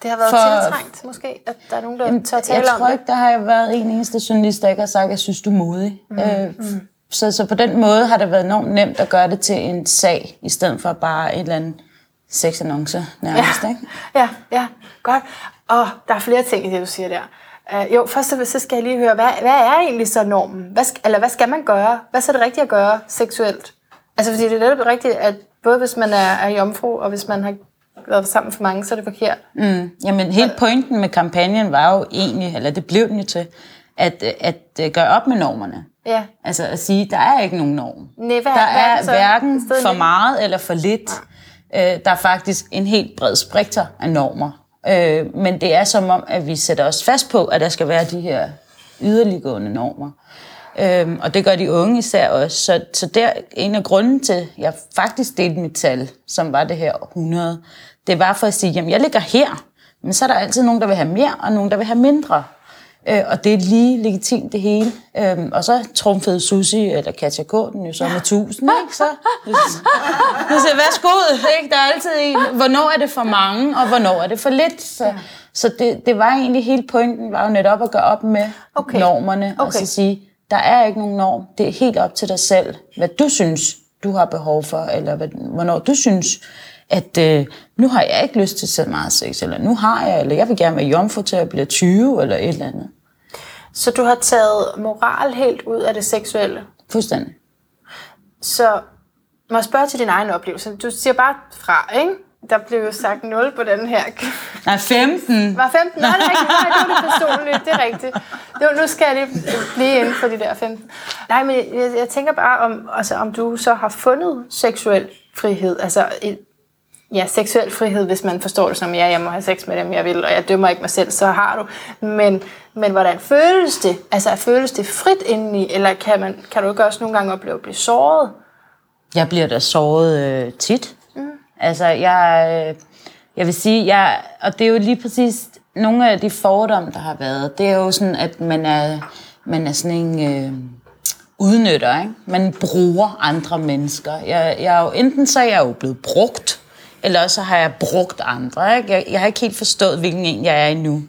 det har været For- tiltrængt måske, at der er nogen, der tør tale jeg om tror det. ikke, der har været en eneste journalist, der ikke har sagt, at jeg synes, du er modig. Mm, øh, mm. Så, så på den måde har det været enormt nemt at gøre det til en sag, i stedet for bare et eller andet sexannonce nærmest. Ja. Ikke? ja, ja, godt. Og der er flere ting i det, du siger der. Uh, jo, først og fremmest, så skal jeg lige høre, hvad, hvad er egentlig så normen? Hvad, eller hvad skal man gøre? Hvad så er det rigtigt at gøre seksuelt? Altså, fordi det er netop rigtigt, at både hvis man er, er jomfru, og hvis man har været sammen for mange, så er det forkert. Mm. Jamen, hele pointen med kampagnen var jo egentlig, eller det blev den jo til, at, at, at gøre op med normerne. Ja. Altså at sige, der er ikke nogen norm. Nej, hvad- der er så? hverken for meget eller for lidt. Øh, der er faktisk en helt bred spekter af normer. Øh, men det er som om, at vi sætter os fast på, at der skal være de her yderliggående normer. Øhm, og det gør de unge især også. Så, så der en af grunden til, at jeg faktisk delte mit tal, som var det her 100, det var for at sige, jamen jeg ligger her, men så er der altid nogen, der vil have mere, og nogen, der vil have mindre. Øh, og det er lige legitimt det hele. Øhm, og så trumfede Susi eller Katja K. den jo så med 1000, ikke? Så, så siger, værsgo, ikke? Der er altid en. Hvornår er det for mange, og hvornår er det for lidt? Så, så det, det var egentlig hele pointen, var jo netop at gøre op med Okay. normerne, og Okay. så sige, der er ikke nogen norm. Det er helt op til dig selv, hvad du synes, du har behov for, eller hvad, hvornår du synes, at øh, nu har jeg ikke lyst til så meget sex, eller nu har jeg, eller jeg vil gerne være jomfru til at blive 20, eller et eller andet. Så du har taget moral helt ud af det seksuelle. Fuldstændig. Så må jeg spørge til din egen oplevelse. Du siger bare fra, ikke? Der blev jo sagt 0 på den her. Nej, 15. Var 15? Nej, det er rigtigt. Nej, det var det personligt. Det er rigtigt. Det var, nu skal jeg lige blive inden for de der 15. Nej, men jeg, jeg tænker bare, om, altså, om du så har fundet seksuel frihed. Altså, et, ja, seksuel frihed, hvis man forstår det som, ja, jeg må have sex med dem, jeg vil, og jeg dømmer ikke mig selv, så har du. Men, men hvordan føles det? Altså, føles det frit indeni, eller kan, man, kan du ikke også nogle gange opleve at blive såret? Jeg bliver da såret øh, tit. Mm. Altså, jeg, øh, jeg vil sige, jeg, og det er jo lige præcis nogle af de fordomme, der har været, det er jo sådan, at man er, man er sådan en øh, udnytter, ikke? Man bruger andre mennesker. Jeg, jeg er jo, enten så er jeg jo blevet brugt, eller så har jeg brugt andre. Ikke? Jeg, jeg har ikke helt forstået, hvilken en jeg er endnu.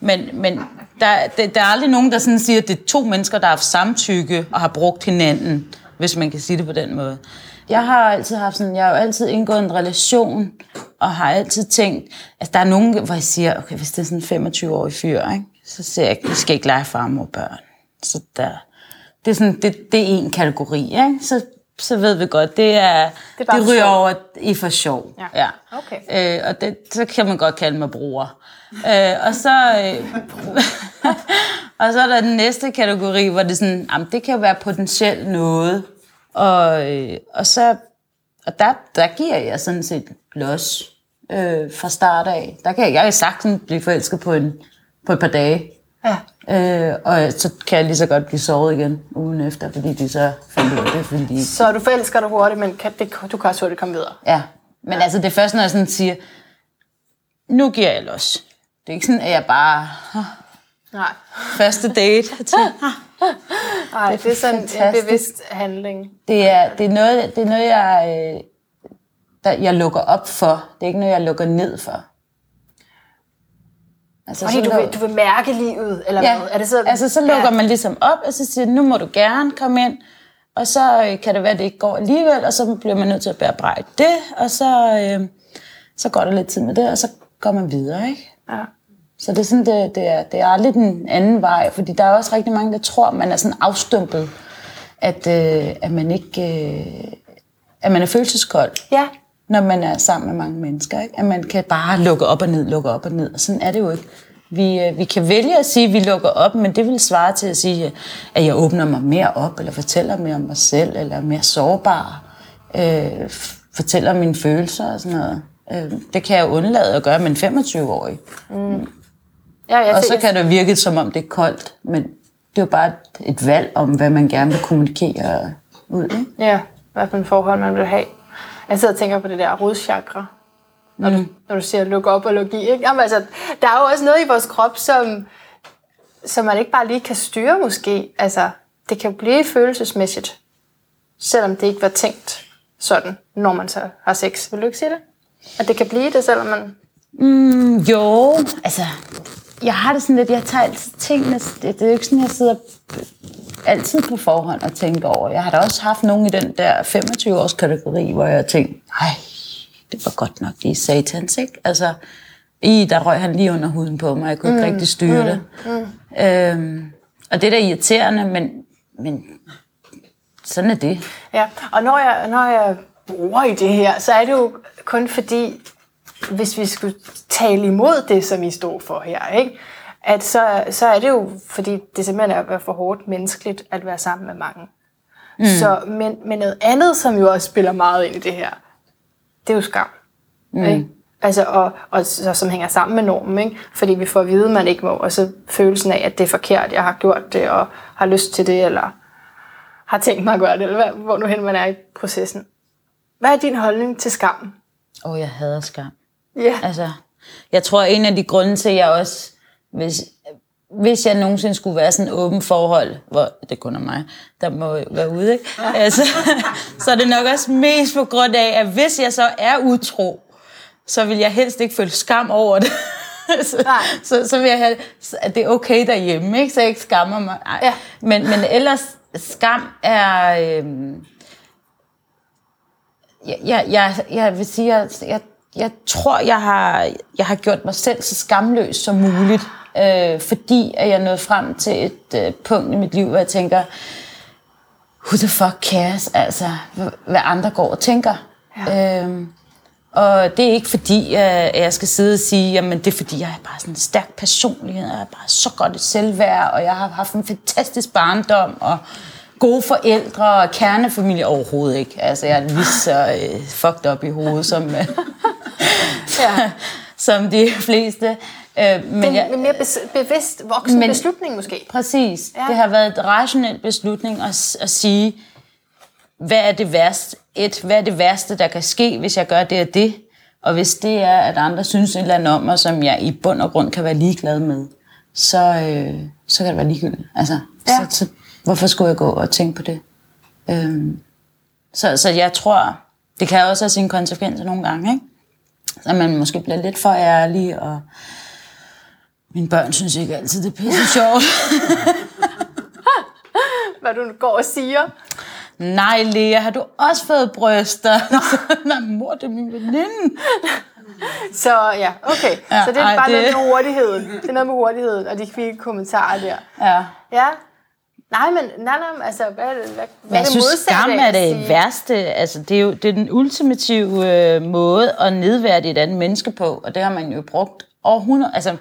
Men, men der, der, der er aldrig nogen, der sådan siger, at det er to mennesker, der har haft samtykke og har brugt hinanden, hvis man kan sige det på den måde. Jeg har altid haft sådan, jeg har jo altid indgået en relation, og har altid tænkt, at der er nogen, hvor jeg siger, okay, hvis det er sådan en 25-årig fyr, ikke, så ser jeg, vi skal ikke lege far, mor, børn. Så der, det er sådan, det, det er en kategori, ikke? Så, så ved vi godt, det er, Det er det ryger sjov. over i for sjov. Ja. ja. Okay. Øh, og det, så kan man godt kalde mig bruger. Øh, og så... Øh, og så er der den næste kategori, hvor det er sådan, jamen, det kan jo være potentielt noget. Og, øh, og så... Og der, der giver jeg sådan set los øh, fra start af. Der kan jeg, jeg kan sagtens blive forelsket på, en, på et par dage. Ja. Øh, og så kan jeg lige så godt blive såret igen ugen efter, fordi de så fandt ud af det, fordi de Så du forelsker dig hurtigt, men kan, det, du kan også hurtigt komme videre. Ja, men ja. altså det er først, når jeg sådan siger, nu giver jeg los. Det er ikke sådan, at jeg bare, "Åh, Nej. første date, til, Nej, det er sådan en fantastisk. bevidst handling. det er, det er noget, det er noget jeg, øh, der, jeg lukker op for. Det er ikke noget, jeg lukker ned for. Altså, Okay, du, vil, du vil mærke livet, eller ja, hvad? Er det så, altså så lukker man ligesom op, og så siger nu må du gerne komme ind, og så øh, kan det være, at det ikke går alligevel, og så bliver man nødt til at bearbejde det, og så, øh, så går der lidt tid med det, og så går man videre, ikke? Ja. Så det er, sådan, det, det, er, det er aldrig den anden vej, fordi der er også rigtig mange, der tror, man er sådan afstumpet, at, øh, at man ikke øh, at man er følelseskold, Ja. Når man er sammen med mange mennesker. Ikke? At man kan bare lukke op og ned, lukke op og ned, og sådan er det jo ikke. Vi, øh, vi kan vælge at sige, at vi lukker op, men det vil svare til at sige, at jeg åbner mig mere op, eller fortæller mere om mig selv, eller er mere sårbar, øh, fortæller mine følelser og sådan noget. Øh, det kan jeg undlade at gøre med en 25-årig. Ja, jeg Og så kan det virke, som om det er koldt, men det er jo bare et, et valg om, hvad man gerne vil kommunikere ud. Ikke? Ja, hvad for en forhold man vil have. Jeg sidder og tænker på det der rodchakra, når, mm. du, når du siger lukke op og lukke i. Ikke? Jamen, altså, der er jo også noget i vores krop, som, som man ikke bare lige kan styre måske. Altså, det kan jo blive følelsesmæssigt, selvom det ikke var tænkt sådan, når man så har sex. Vil du ikke sige det? At det kan blive det, selvom man... Mm, jo, altså, jeg har det sådan lidt, jeg tager altid tingene, det, er jo ikke sådan, jeg sidder altid på forhånd og tænker over. Jeg har da også haft nogen i den der 25-års kategori, hvor jeg tænkte, nej, det var godt nok lige satans, ikke? Altså, i, der røg han lige under huden på mig, jeg kunne ikke mm, rigtig styre mm, det. Mm. Øhm, og det er da irriterende, men, men sådan er det. Ja, og når jeg, når jeg bruger i det her, så er det jo kun fordi, hvis vi skulle tale imod det, som I stod for her, ikke? At så, så er det jo, fordi det simpelthen er for hårdt menneskeligt at være sammen med mange. Mm. Så, men, men noget andet, som jo også spiller meget ind i det her, det er jo skam. Mm. Ikke? Altså, og, og så, som hænger sammen med normen, ikke? fordi vi får at vide, at man ikke må, og så følelsen af, at det er forkert, jeg har gjort det, og har lyst til det, eller har tænkt mig at gøre det, eller hvad, hvor nu hen man er i processen. Hvad er din holdning til skam? Åh, oh, jeg hader skam. Ja. Altså, jeg tror, en af de grunde til, at jeg også, hvis, hvis jeg nogensinde skulle være sådan en åben forhold, hvor det kun er mig, der må være ude, ikke? Altså, så er det nok også mest på grund af, at hvis jeg så er utro, så vil jeg helst ikke føle skam over det. så, Nej. så, så vil jeg have, at det er okay derhjemme, ikke? så jeg ikke skammer mig. Nej. Ja. Men, men ellers, skam er... Øhm, jeg, jeg, jeg, jeg vil sige, jeg, jeg, jeg tror, jeg har, jeg har gjort mig selv så skamløs som muligt, øh, fordi at jeg nåede frem til et øh, punkt i mit liv, hvor jeg tænker, who the fuck cares, altså, hvad- andre går og tænker. Ja. Øhm, og det er ikke fordi, øh, at jeg skal sidde og sige, jamen det er fordi, jeg er bare sådan en stærk personlighed, og jeg er bare så godt et selvværd, og jeg har haft en fantastisk barndom, og gode forældre og kernefamilie overhovedet ikke. Altså jeg er lige så øh, fucked up i hovedet som, øh, Ja. som de fleste. Øh, men Men, jeg, men mere bevidst voksen Men- beslutning måske. Præcis. Ja. Det har været et rationelt beslutning at, at sige, hvad er det værste? Et, hvad er det værste, der kan ske, hvis jeg gør det og det? Og hvis det er, at andre synes et eller andet om mig, som jeg i bund og grund kan være ligeglad med, så, øh, så kan det være ligegyldigt. Altså, ja. så, så, hvorfor skulle jeg gå og tænke på det? Øhm, så, så jeg tror, det kan også have sine konsekvenser nogle gange, ikke? Så man måske bliver lidt for ærlig, og mine børn synes ikke altid, det er pisse sjovt. Hvad du går og siger. Nej, Lea, har du også fået bryster? Nej, mor, det er min veninde. Så ja, okay. Ja, så det er ej, bare det... noget med hurtigheden. Det er noget med hurtigheden, og de kvikke kommentarer der. Ja. Ja. Nej, men nej, nej, altså, hvad, hvad, hvad men jeg synes, skam er det værste. Altså, det er jo det er den ultimative øh, måde at nedværdige et andet menneske på, og det har man jo brugt århundrede, altså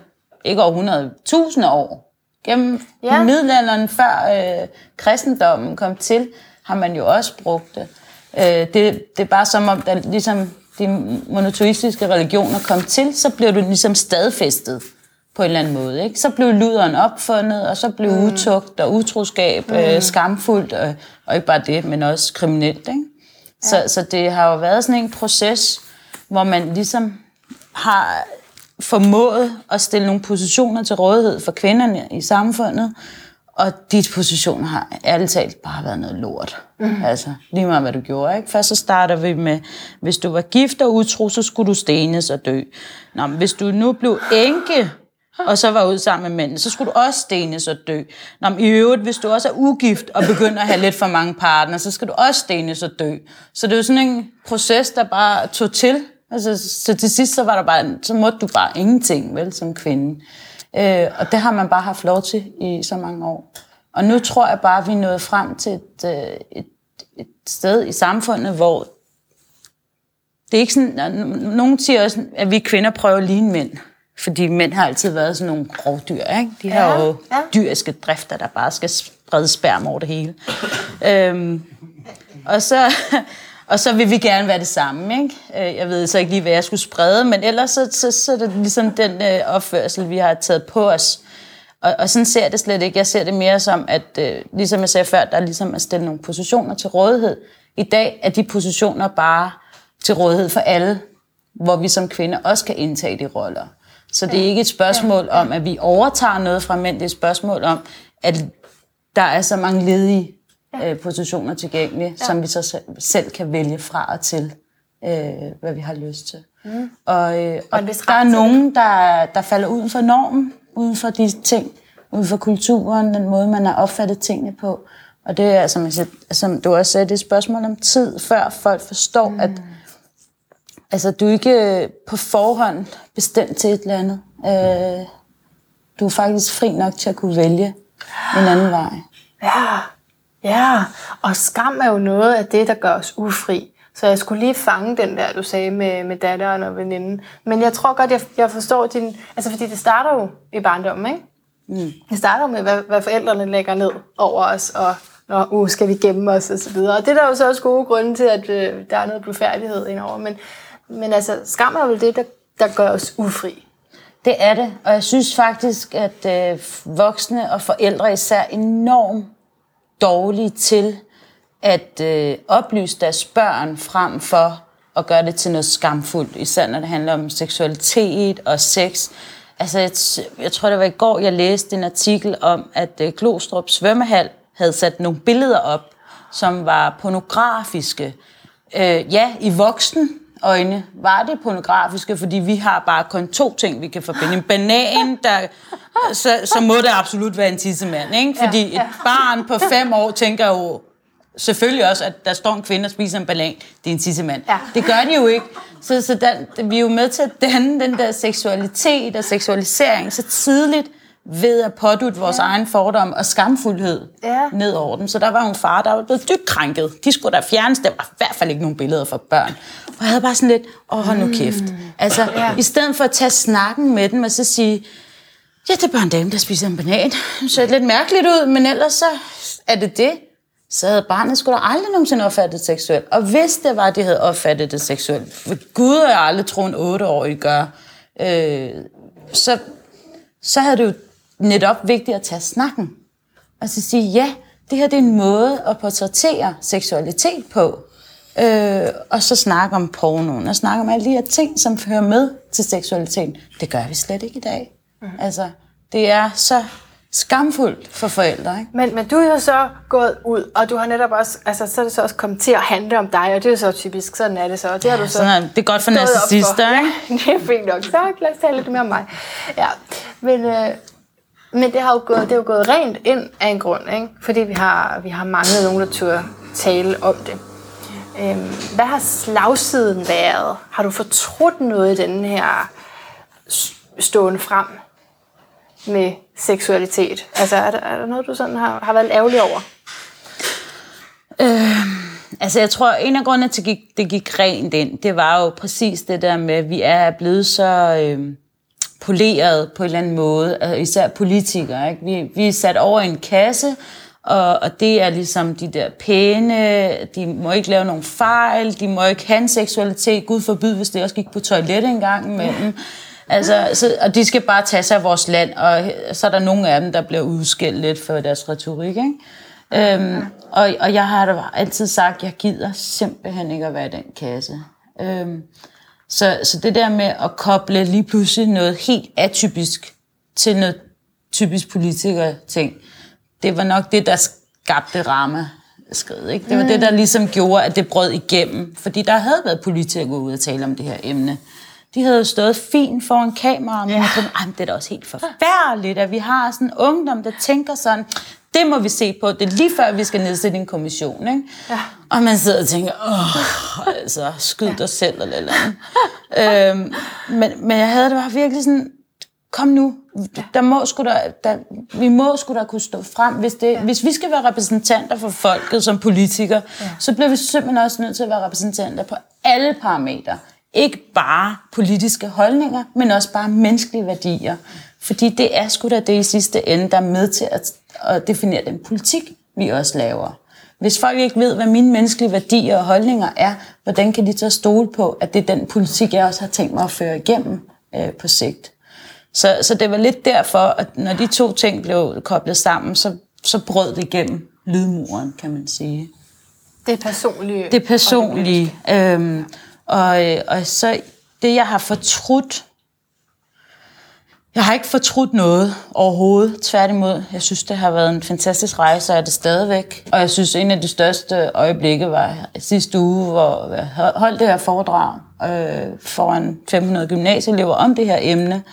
ikke århundrede, tusinde år. Gennem ja. middelalderen, før øh, kristendommen kom til, har man jo også brugt det. Øh, det. Det er bare som om, der ligesom de monoteistiske religioner kom til, så blev du ligesom stadfæstet på en eller anden måde. Ikke? Så blev luderen opfundet, og så blev mm. utugt og utroskab mm. øh, skamfuldt, og, og ikke bare det, men også kriminelt. Ikke? Så, ja. så det har jo været sådan en proces, hvor man ligesom har formået at stille nogle positioner til rådighed for kvinderne i samfundet, og de positioner har ærligt talt bare været noget lort. Mm. Altså, lige meget hvad du gjorde. Ikke? Først så starter vi med, hvis du var gift og utro, så skulle du stenes og dø. Nå, men hvis du nu blev enke, og så var ud sammen med mænd, så skulle du også stenes og dø. Nå, men i øvrigt, hvis du også er ugift og begynder at have lidt for mange partner, så skal du også stenes og dø. Så det er jo sådan en proces, der bare tog til. Altså, så til sidst, så var der bare, så måtte du bare ingenting, vel, som kvinde. Øh, og det har man bare haft lov til i så mange år. Og nu tror jeg bare, at vi er nået frem til et, øh, et, et sted i samfundet, hvor det er ikke sådan, nogen siger også, at vi kvinder prøver at ligne mænd. Fordi mænd har altid været sådan nogle rovdyr, ikke? De har ja, jo ja. dyriske drifter, der bare skal sprede sperm over det hele. øhm, og så, og så vil vi gerne være det samme. Ikke? Øh, jeg ved så ikke lige, hvad jeg skulle sprede, men ellers så, så, så er det ligesom den øh, opførsel, vi har taget på os. Og, og sådan ser jeg det slet ikke. Jeg ser det mere som, at øh, ligesom jeg sagde før, der er ligesom at stille nogle positioner til rådighed. I dag er de positioner bare til rådighed for alle, hvor vi som kvinder også kan indtage de roller. Så det er ikke et spørgsmål om, at vi overtager noget fra mænd. Det er et spørgsmål om, at der er så mange ledige ja. øh, positioner tilgængelige, ja. som vi så selv kan vælge fra og til, øh, hvad vi har lyst til. Mm. Og, øh, og, og der er nogen, der, der falder uden for normen, uden for de ting, uden for kulturen, den måde, man har opfattet tingene på. Og det er, som, jeg siger, som du også sagde, det er et spørgsmål om tid, før folk forstår, mm. at altså, du er ikke på forhånd bestemt til et eller andet. Øh, du er faktisk fri nok til at kunne vælge en anden vej. Ja, Ja, og skam er jo noget af det, der gør os ufri. Så jeg skulle lige fange den der, du sagde med, med datteren og veninden. Men jeg tror godt, jeg, jeg forstår din... Altså, fordi det starter jo i barndommen, ikke? Mm. Det starter med, hvad, hvad forældrene lægger ned over os, og når uh, skal vi gemme os, og så videre. Og det er der jo så også gode grunde til, at øh, der er noget blufærdighed indover. Men, men altså, skam er vel det, der, der gør os ufri. Det er det, og jeg synes faktisk, at øh, voksne og forældre især enormt dårlige til at øh, oplyse deres børn frem for at gøre det til noget skamfuldt, især når det handler om seksualitet og sex. Altså, jeg, jeg tror, det var i går, jeg læste en artikel om, at øh, Glostrup svømmehal havde sat nogle billeder op, som var pornografiske. Øh, ja, i voksen øjne var det pornografiske, fordi vi har bare kun to ting, vi kan forbinde. En banan, der, så, så må det absolut være en tissemand, ikke? Fordi ja, ja. et barn på fem år tænker jo selvfølgelig også, at der står en kvinde og spiser en banan, det er en tissemand. Ja. Det gør de jo ikke. Så, så der, vi er jo med til at danne den der seksualitet og seksualisering så tidligt, ved at pådute vores ja. egen fordom og skamfuldhed ja. ned over dem. Så der var en far, der var blevet dybt krænket. De skulle der fjernes. Der var i hvert fald ikke nogen billeder for børn. Og jeg havde bare sådan lidt, åh, hold nu mm. kæft. Altså, ja. i stedet for at tage snakken med dem og så sige, ja, det er bare en dame, der spiser en banan. Det ser lidt mærkeligt ud, men ellers så er det det. Så havde barnet skulle da aldrig nogensinde opfattet det seksuelt. Og hvis det var, de havde opfattet det seksuelt, for Gud har jeg aldrig troet en otteårig gør, øh, så, så havde det jo netop vigtigt at tage snakken. Og så sige, ja, det her det er en måde at portrættere seksualitet på. øh, og så snakke om pornoen, og snakke om alle de her ting, som hører med til seksualiteten. Det gør vi slet ikke i dag. Mm. Altså, det er så skamfuldt for forældre. Ikke? Men, men du er jo så gået ud, og du har netop også, altså så er det så også kommet til at handle om dig, og det er så typisk, sådan er det så. Og det, ja, har du så sådan er, det er godt for narcissister, ikke? Ja, det er fint nok. Så lad os tale lidt mere om mig. Ja, men, øh, men det har jo gået, det er jo gået rent ind af en grund, ikke? fordi vi har, vi har manglet nogen, der tør tale om det. Øhm, hvad har slagsiden været? Har du fortrudt noget i den her stående frem med seksualitet? Altså, er der, er der noget, du sådan har, har været ærgerlig over? Øh, altså, jeg tror, en af grundene til, at det gik rent ind, det var jo præcis det der med, at vi er blevet så øh, poleret på en eller anden måde, altså, især politikere. Ikke? Vi, vi er sat over i en kasse, og, og det er ligesom de der pæne, de må ikke lave nogen fejl, de må ikke have en seksualitet, Gud forbyde, hvis det også gik på toilet en gang imellem. Altså, så, og de skal bare tage sig af vores land, og så er der nogle af dem, der bliver udskilt lidt for deres retorik. Ikke? Øhm, og, og jeg har da altid sagt, at jeg gider simpelthen ikke at være i den kasse. Øhm, så, så det der med at koble lige pludselig noget helt atypisk til noget typisk politiker-ting, det var nok det, der skabte ramme skred. Ikke? Det var mm. det, der ligesom gjorde, at det brød igennem. Fordi der havde været politikere gå ud og tale om det her emne. De havde jo stået fint foran kamera, men ja. tænkte, det er da også helt forfærdeligt, at vi har sådan en ungdom, der tænker sådan, det må vi se på. Det er lige før, vi skal nedsætte en kommission. Ikke? Ja. Og man sidder og tænker, åh, altså, skyd dig selv eller eller andet. øhm, men, men jeg havde det bare virkelig sådan, kom nu, der må sgu der, der, vi må sgu da kunne stå frem. Hvis, det, ja. hvis vi skal være repræsentanter for folket som politikere, ja. så bliver vi simpelthen også nødt til at være repræsentanter på alle parametre. Ikke bare politiske holdninger, men også bare menneskelige værdier. Fordi det er sgu da det i sidste ende, der er med til at, at definere den politik, vi også laver. Hvis folk ikke ved, hvad mine menneskelige værdier og holdninger er, hvordan kan de så stole på, at det er den politik, jeg også har tænkt mig at føre igennem øh, på sigt? Så, så det var lidt derfor, at når de to ting blev koblet sammen, så, så brød det igennem lydmuren, kan man sige. Det er personlige. Det er personlige. Øhm, og, øh, og så det, jeg har fortrudt, jeg har ikke fortrudt noget overhovedet. Tværtimod, jeg synes, det har været en fantastisk rejse, og er det stadigvæk. Og jeg synes, en af de største øjeblikke var sidste uge, hvor jeg holdt det her foredrag øh, foran 500 gymnasieelever om det her emne.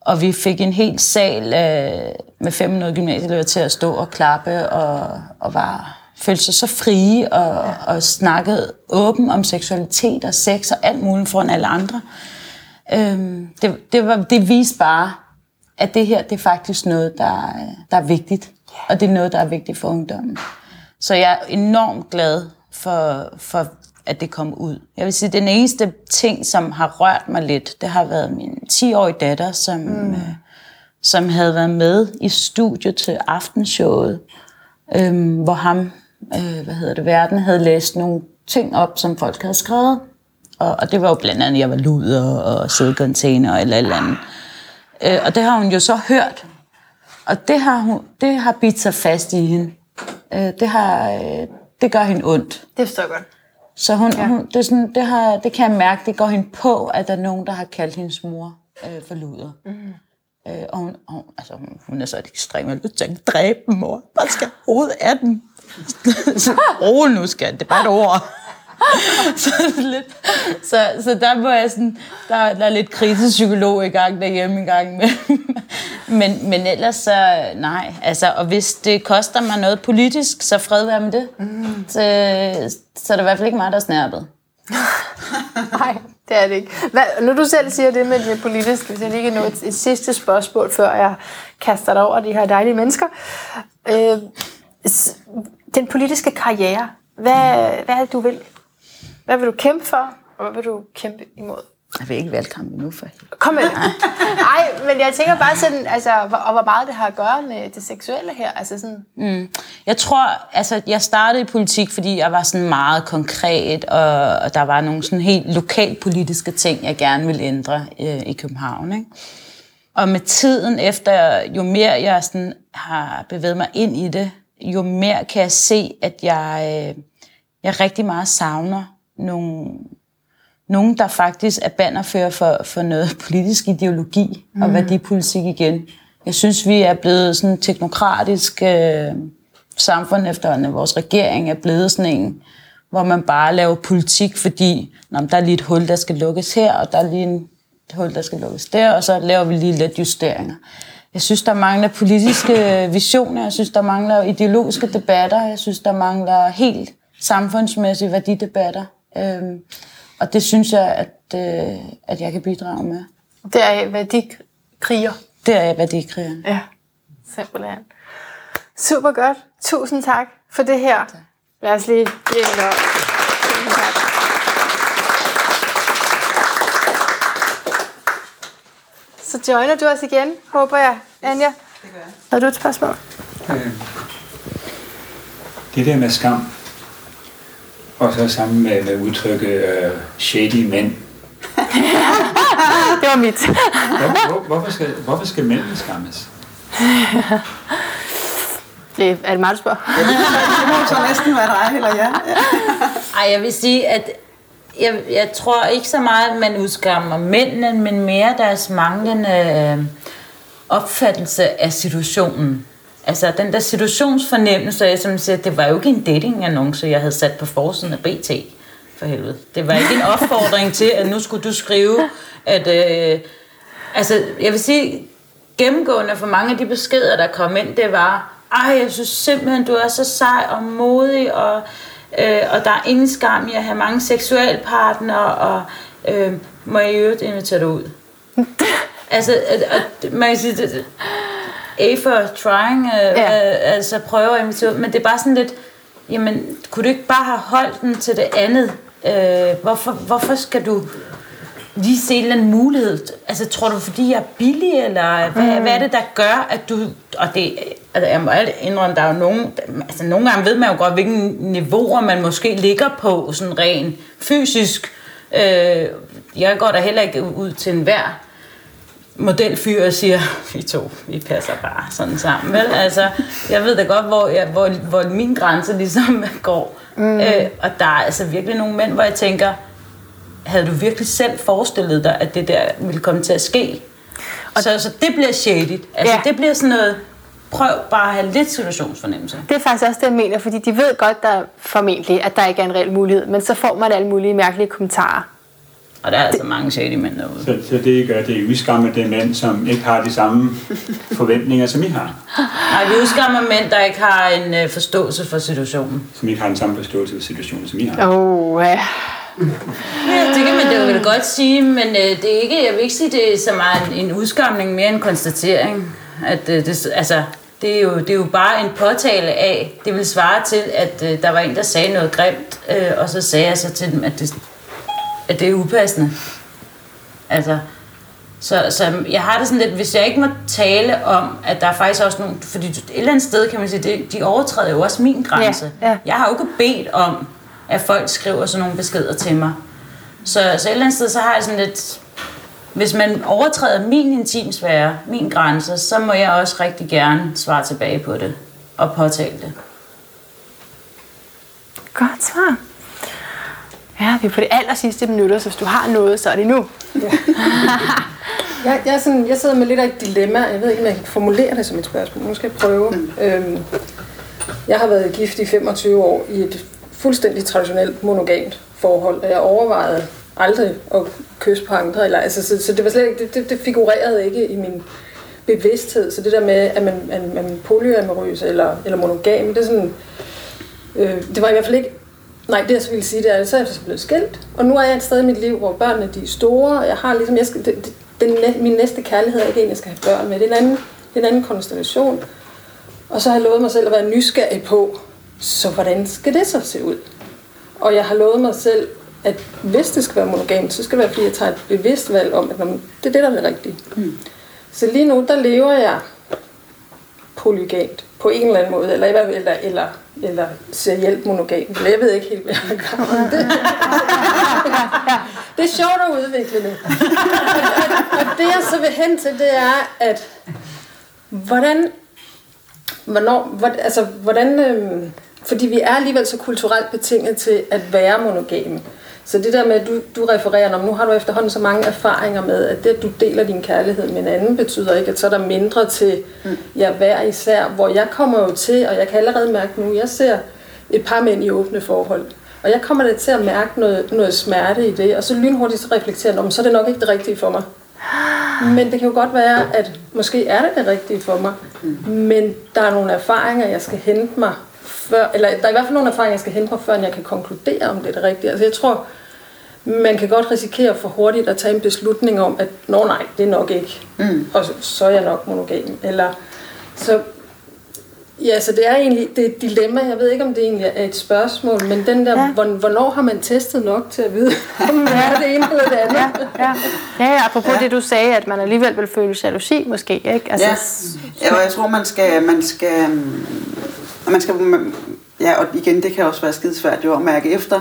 Og vi fik en hel sal øh, med 500 gymnasieelever til at stå og klappe og, og var, følte sig så frie og, ja. og snakkede åben om seksualitet og sex og alt muligt foran alle andre. Øhm, det, det, var, det viste bare, at det her det er faktisk noget, der, der er vigtigt. Og det er noget, der er vigtigt for ungdommen. Så jeg er enormt glad for, for at det kom ud. Jeg vil sige, at den eneste ting, som har rørt mig lidt, det har været min 10-årige datter, som, mm. øh, som havde været med i studiet til aftenshowet, øh, hvor ham, øh, hvad hedder det, verden havde læst nogle ting op, som folk havde skrevet. Og, og det var jo blandt andet, at jeg var luder og sædcontainer eller eller andet. Øh, og det har hun jo så hørt. Og det har, hun, det har bidt sig fast i hende. Øh, det, har, øh, det gør hende ondt. Det forstår jeg godt. Så hun, ja. hun, det, er sådan, det, har, det kan jeg mærke, det går hende på, at der er nogen, der har kaldt hendes mor øh, for luder. Mm. Øh, og hun, og, altså, hun, er så et ekstremt lyst til at dræbe dem, mor. Hvad skal hovedet af den? så rolig nu, skal det er bare et ord. så, lidt, så, så der må jeg sådan, der, der er lidt kritisk-psykolog i gang derhjemme i gang med. men, men ellers så, nej. Altså, og hvis det koster mig noget politisk, så fred være med det. Mm. Så, så er det i hvert fald ikke mig, der er snærpet. nej, det er det ikke. Hvad, nu du selv siger det med det politiske, hvis jeg lige kan nå et, et sidste spørgsmål, før jeg kaster dig over de her dejlige mennesker. Øh, den politiske karriere, hvad, hvad er det, du vil? Hvad vil du kæmpe for, og hvad vil du kæmpe imod? Jeg vil ikke valgkamp endnu for Kom med Nej, men jeg tænker bare sådan, altså, og hvor meget det har at gøre med det seksuelle her. Altså sådan. Mm. Jeg tror, altså, jeg startede i politik, fordi jeg var sådan meget konkret, og, og der var nogle sådan helt lokalpolitiske ting, jeg gerne ville ændre øh, i København. Ikke? Og med tiden efter, jo mere jeg sådan har bevæget mig ind i det, jo mere kan jeg se, at jeg... Øh, jeg rigtig meget savner nogle, nogen, der faktisk er bannerfører for, for noget politisk ideologi mm. og værdipolitik igen. Jeg synes, vi er blevet sådan teknokratisk øh, samfund efterhånden. Vores regering er blevet sådan en, hvor man bare laver politik, fordi nå, der er lige et hul, der skal lukkes her, og der er lige en, et hul, der skal lukkes der, og så laver vi lige lidt justeringer. Jeg synes, der mangler politiske visioner, jeg synes, der mangler ideologiske debatter, jeg synes, der mangler helt samfundsmæssige værdidebatter. Øhm, og det synes jeg, at, øh, at jeg kan bidrage med. Det er værdikriger. Det er værdikriger. Ja, simpelthen. Super godt. Tusind tak for det her. Tak. Lad os lige give en op. Tusind tak. Så joiner du os igen, håber jeg, Anja. Det gør jeg. Har du et spørgsmål? Øh, det der med skam, og så sammen med, med udtrykket uh, shady mænd. det var mit. Hvor, hvor, hvorfor, skal, hvorfor skal mændene skammes? Det er det meget, du spørger? Ja, det må så næsten være dig, eller ja. Ej, jeg vil sige, at jeg, jeg tror ikke så meget, at man udskammer mændene, men mere deres manglende øh, opfattelse af situationen. Altså den der situationsfornemmelse af, som siger, det var jo ikke en dating-annonce, jeg havde sat på forsiden af BT, for helvede. Det var ikke en opfordring til, at nu skulle du skrive, at... Øh, altså, jeg vil sige, gennemgående for mange af de beskeder, der kom ind, det var, ej, jeg synes simpelthen, du er så sej og modig, og, øh, og der er ingen skam i at have mange seksualpartnere, og øh, må jeg i øvrigt invitere dig ud? altså, og, man kan sige, det, A for trying, øh, ja. øh, altså prøve at invitere men det er bare sådan lidt, jamen, kunne du ikke bare have holdt den til det andet? Øh, hvorfor, hvorfor skal du lige se en eller anden mulighed? Altså, tror du, fordi jeg er billig, eller hvad, mm. hvad er det, der gør, at du... Og det, altså, jeg må indrømme, der er jo nogen... Altså, nogle gange ved man jo godt, hvilke niveauer man måske ligger på, sådan rent fysisk. Øh, jeg går da heller ikke ud til enhver modelfyr og siger, vi to, vi passer bare sådan sammen. Vel? Altså, jeg ved da godt, hvor, jeg, hvor, hvor min grænse ligesom går. Mm. Øh, og der er altså virkelig nogle mænd, hvor jeg tænker, havde du virkelig selv forestillet dig, at det der ville komme til at ske? Og så, så det bliver shady. Altså, ja. det bliver sådan noget, prøv bare at have lidt situationsfornemmelse. Det er faktisk også det, jeg mener, fordi de ved godt, der formentlig, at der ikke er en reel mulighed, men så får man alle mulige mærkelige kommentarer. Og der er altså mange shady mænd derude. Så, så det I gør, det er udskammer det mænd, som ikke har de samme forventninger, som I har? Nej, vi udskammer mænd, der ikke har en øh, forståelse for situationen. Som ikke har den samme forståelse for situationen, som I har? Åh, oh, ja. Ja, det kan man det vel godt sige, men øh, det er ikke, jeg vil ikke sige, det er så meget en, en udskamning, mere en konstatering. At, øh, det, altså, det er, jo, det er jo bare en påtale af, det vil svare til, at øh, der var en, der sagde noget grimt, øh, og så sagde jeg så til dem, at det, at det er upassende. Altså, så, så jeg har det sådan lidt, hvis jeg ikke må tale om, at der er faktisk også nogle, fordi et eller andet sted kan man sige, det, de overtræder jo også min grænse. Ja, ja. Jeg har jo ikke bedt om, at folk skriver sådan nogle beskeder til mig. Så, så et eller andet sted, så har jeg sådan lidt, hvis man overtræder min intimsfære, min grænse, så må jeg også rigtig gerne svare tilbage på det og påtale det. Godt svar. Ja, vi er på det aller sidste minutter, så hvis du har noget, så er det nu. Ja. jeg, jeg, er sådan, jeg sidder med lidt af et dilemma. Jeg ved ikke, om jeg kan formulere det som et spørgsmål. Nu skal jeg prøve. Mm. Øhm, jeg har været gift i 25 år i et fuldstændig traditionelt monogamt forhold, og jeg overvejede aldrig at kysse på andre. Eller, altså, så, så det, var slet ikke, det, det, det figurerede ikke i min bevidsthed. Så det der med, at man, man, man polyamorøs eller, eller monogam, det er sådan... Øh, det var i hvert fald ikke Nej, det jeg så ville sige, det er, at så er jeg blevet skilt, og nu er jeg et sted i mit liv, hvor børnene de er store, og jeg har ligesom, jeg skal, det, den, min næste kærlighed er ikke en, jeg skal have børn med. Det er en anden, det er en anden konstellation. Og så har jeg lovet mig selv at være nysgerrig på, så hvordan skal det så se ud? Og jeg har lovet mig selv, at hvis det skal være monogamt, så skal det være, fordi jeg tager et bevidst valg om, at det er det, der er det rigtige. Mm. Så lige nu, der lever jeg polygamt på en eller anden måde, eller, eller, eller, eller serielt monogam. Jeg ved ikke helt, hvad jeg gør. Det, det er sjovt at udvikle det. Og det jeg så vil hen til, det er, at hvordan, hvornår, hvor, altså, hvordan, øhm, fordi vi er alligevel så kulturelt betinget til at være monogame. Så det der med, at du, du refererer, om nu har du efterhånden så mange erfaringer med, at det, at du deler din kærlighed med en anden, betyder ikke, at så er der mindre til mm. jer hver især. Hvor jeg kommer jo til, og jeg kan allerede mærke nu, jeg ser et par mænd i åbne forhold. Og jeg kommer da til at mærke noget, noget smerte i det, og så lynhurtigt reflekterer om, så er det nok ikke det rigtige for mig. Men det kan jo godt være, at måske er det det rigtige for mig, men der er nogle erfaringer, jeg skal hente mig, før, eller der er i hvert fald nogle erfaringer, jeg skal hente mig, før jeg kan konkludere, om det er det rigtige. Altså jeg tror, man kan godt risikere for hurtigt at tage en beslutning om, at nå nej, det er nok ikke, mm. og så, så er jeg nok monogam. Eller, så Ja, så det er egentlig det er et dilemma. Jeg ved ikke, om det egentlig er et spørgsmål, men den der, ja. hvornår har man testet nok til at vide, om det er det ene eller det andet? Ja, ja. ja, ja apropos ja. det, du sagde, at man alligevel vil føle jalousi, måske, ikke? Altså, ja. ja, og jeg tror, man skal, man skal, man skal, ja, og igen, det kan også være skidesvært jo at mærke efter,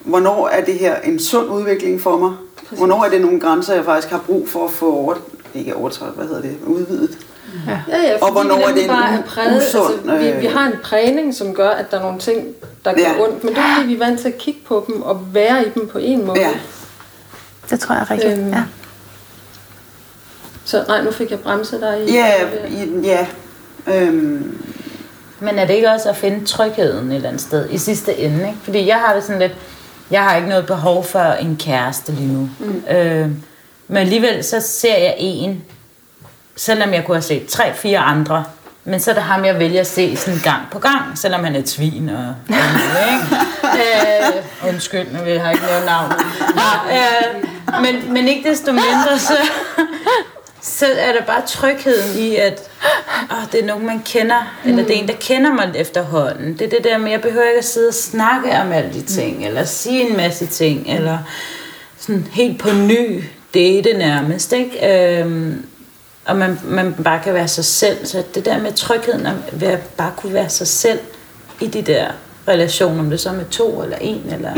hvornår er det her en sund udvikling for mig? Præcis. Hvornår er det nogle grænser, jeg faktisk har brug for at få over, ikke overtrædet, hvad hedder det, udvidet? Ja, ja, ja og hvornår er det en bare præget, usund, altså, vi, vi har en prægning, som gør, at der er nogle ting, der gør ja. ondt, men det er fordi, vi er vant til at kigge på dem og være i dem på en måde. Ja. Det tror jeg er rigtigt, øhm, ja. Så nej, nu fik jeg bremset dig i... Ja, ja. Øhm. Men er det ikke også at finde trygheden et eller andet sted i sidste ende? Ikke? Fordi jeg har det sådan lidt... Jeg har ikke noget behov for en kæreste lige nu. Mm. Øh, men alligevel så ser jeg en, selvom jeg kunne have set tre-fire andre, men så er det ham, jeg vælger at se sådan gang på gang, selvom han er et svin og, og noget, ikke? øh, undskyld, nu vil jeg ikke nævnt navnet. Øh, men, men ikke desto mindre, så, så er der bare trygheden i, at åh, det er nogen, man kender, mm. eller det er en, der kender mig efterhånden. Det er det der med, at jeg behøver ikke at sidde og snakke om alle de ting, mm. eller sige en masse ting, eller sådan helt på ny date nærmest, ikke? Øh, og man, man bare kan være sig selv. Så det der med trygheden, at bare kunne være sig selv i de der relationer, om det så med to eller en, eller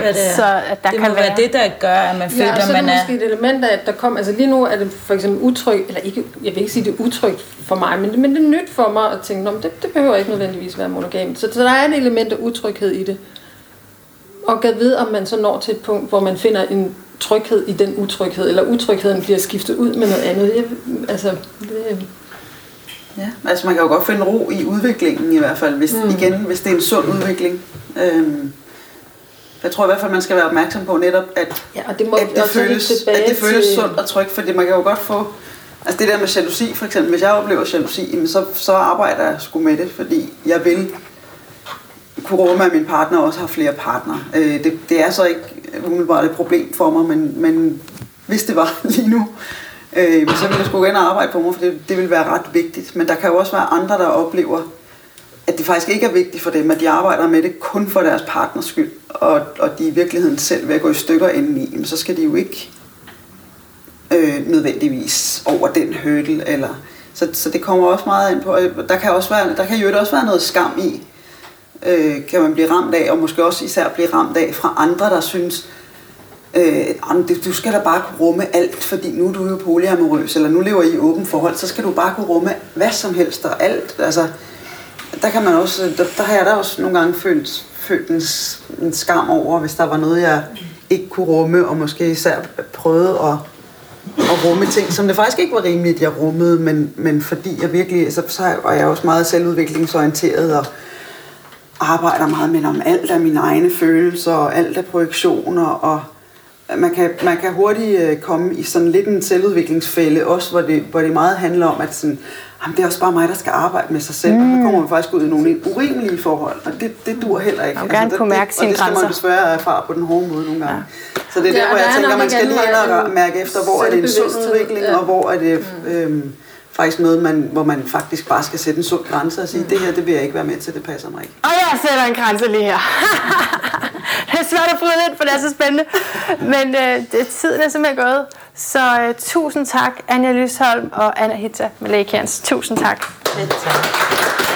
hvad det er. Så at der det kan må være, være det, der gør, at man føler, ja, at man er... måske et element af, at der kom... Altså lige nu er det for eksempel utrygt, eller ikke, jeg vil ikke sige, det er utrygt for mig, men, men det er nyt for mig at tænke, det, det behøver ikke nødvendigvis være monogam. Så, så der er et element af utryghed i det. Og kan vide, om man så når til et punkt, hvor man finder en tryghed i den utryghed, eller utrygheden bliver skiftet ud med noget andet. Jeg, altså, det, Ja, altså man kan jo godt finde ro i udviklingen i hvert fald, hvis, mm. igen, hvis det er en sund udvikling. Øhm, jeg tror i hvert fald, man skal være opmærksom på netop, at, ja, og det, må at det føles, at det føles til... sundt og trygt, fordi man kan jo godt få, altså det der med jalousi for eksempel, hvis jeg oplever jalousi, så, så arbejder jeg sgu med det, fordi jeg vil kunne rumme, at min partner også har flere partnere. Øh, det, det er så ikke umiddelbart et problem for mig, men, men hvis det var lige nu, øh, så ville jeg skulle ind og arbejde på mig, for det, det ville være ret vigtigt. Men der kan jo også være andre, der oplever, at det faktisk ikke er vigtigt for dem, at de arbejder med det kun for deres partners skyld, og, og de i virkeligheden selv vil gå i stykker indeni, men så skal de jo ikke øh, nødvendigvis over den hurdle, eller så, så det kommer også meget ind på, der kan, også være, der kan jo også være noget skam i, øh, kan man blive ramt af, og måske også især blive ramt af fra andre, der synes, øh, du skal da bare kunne rumme alt, fordi nu er du jo polyamorøs, eller nu lever I i åben forhold, så skal du bare kunne rumme hvad som helst og alt. Altså, der kan man også, der, der har jeg da også nogle gange følt, følt en, en skam over, hvis der var noget, jeg ikke kunne rumme, og måske især prøvede at, at rumme ting, som det faktisk ikke var rimeligt, jeg rummede, men, men fordi jeg virkelig, altså, så, så er jeg også meget selvudviklingsorienteret, og arbejder meget med om alt af mine egne følelser og alt af projektioner og man kan, man kan hurtigt øh, komme i sådan lidt en selvudviklingsfælde også, hvor det, hvor det meget handler om, at sådan, jamen, det er også bare mig, der skal arbejde med sig selv, mm. og så kommer man faktisk ud i nogle urimelige forhold, og det, det dur heller ikke. Man altså, det, kunne mærke sine grænser. Og det skal man desværre erfare på den hårde måde nogle gange. Ja. Så det er der, hvor jeg tænker, man skal lige ind og mærke efter, hvor er det en sund udvikling, ja. og hvor er det... Mm. Øhm, faktisk noget, man, hvor man faktisk bare skal sætte en sund grænse og sige, det her, det vil jeg ikke være med til, det passer mig ikke. Og jeg sætter en grænse lige her. det er svært at bryde ind, for det er så spændende. Men øh, det, tiden er simpelthen gået. Så øh, tusind tak, Anja Lysholm og Anna Hitta Malekans. Tusind tak. tak.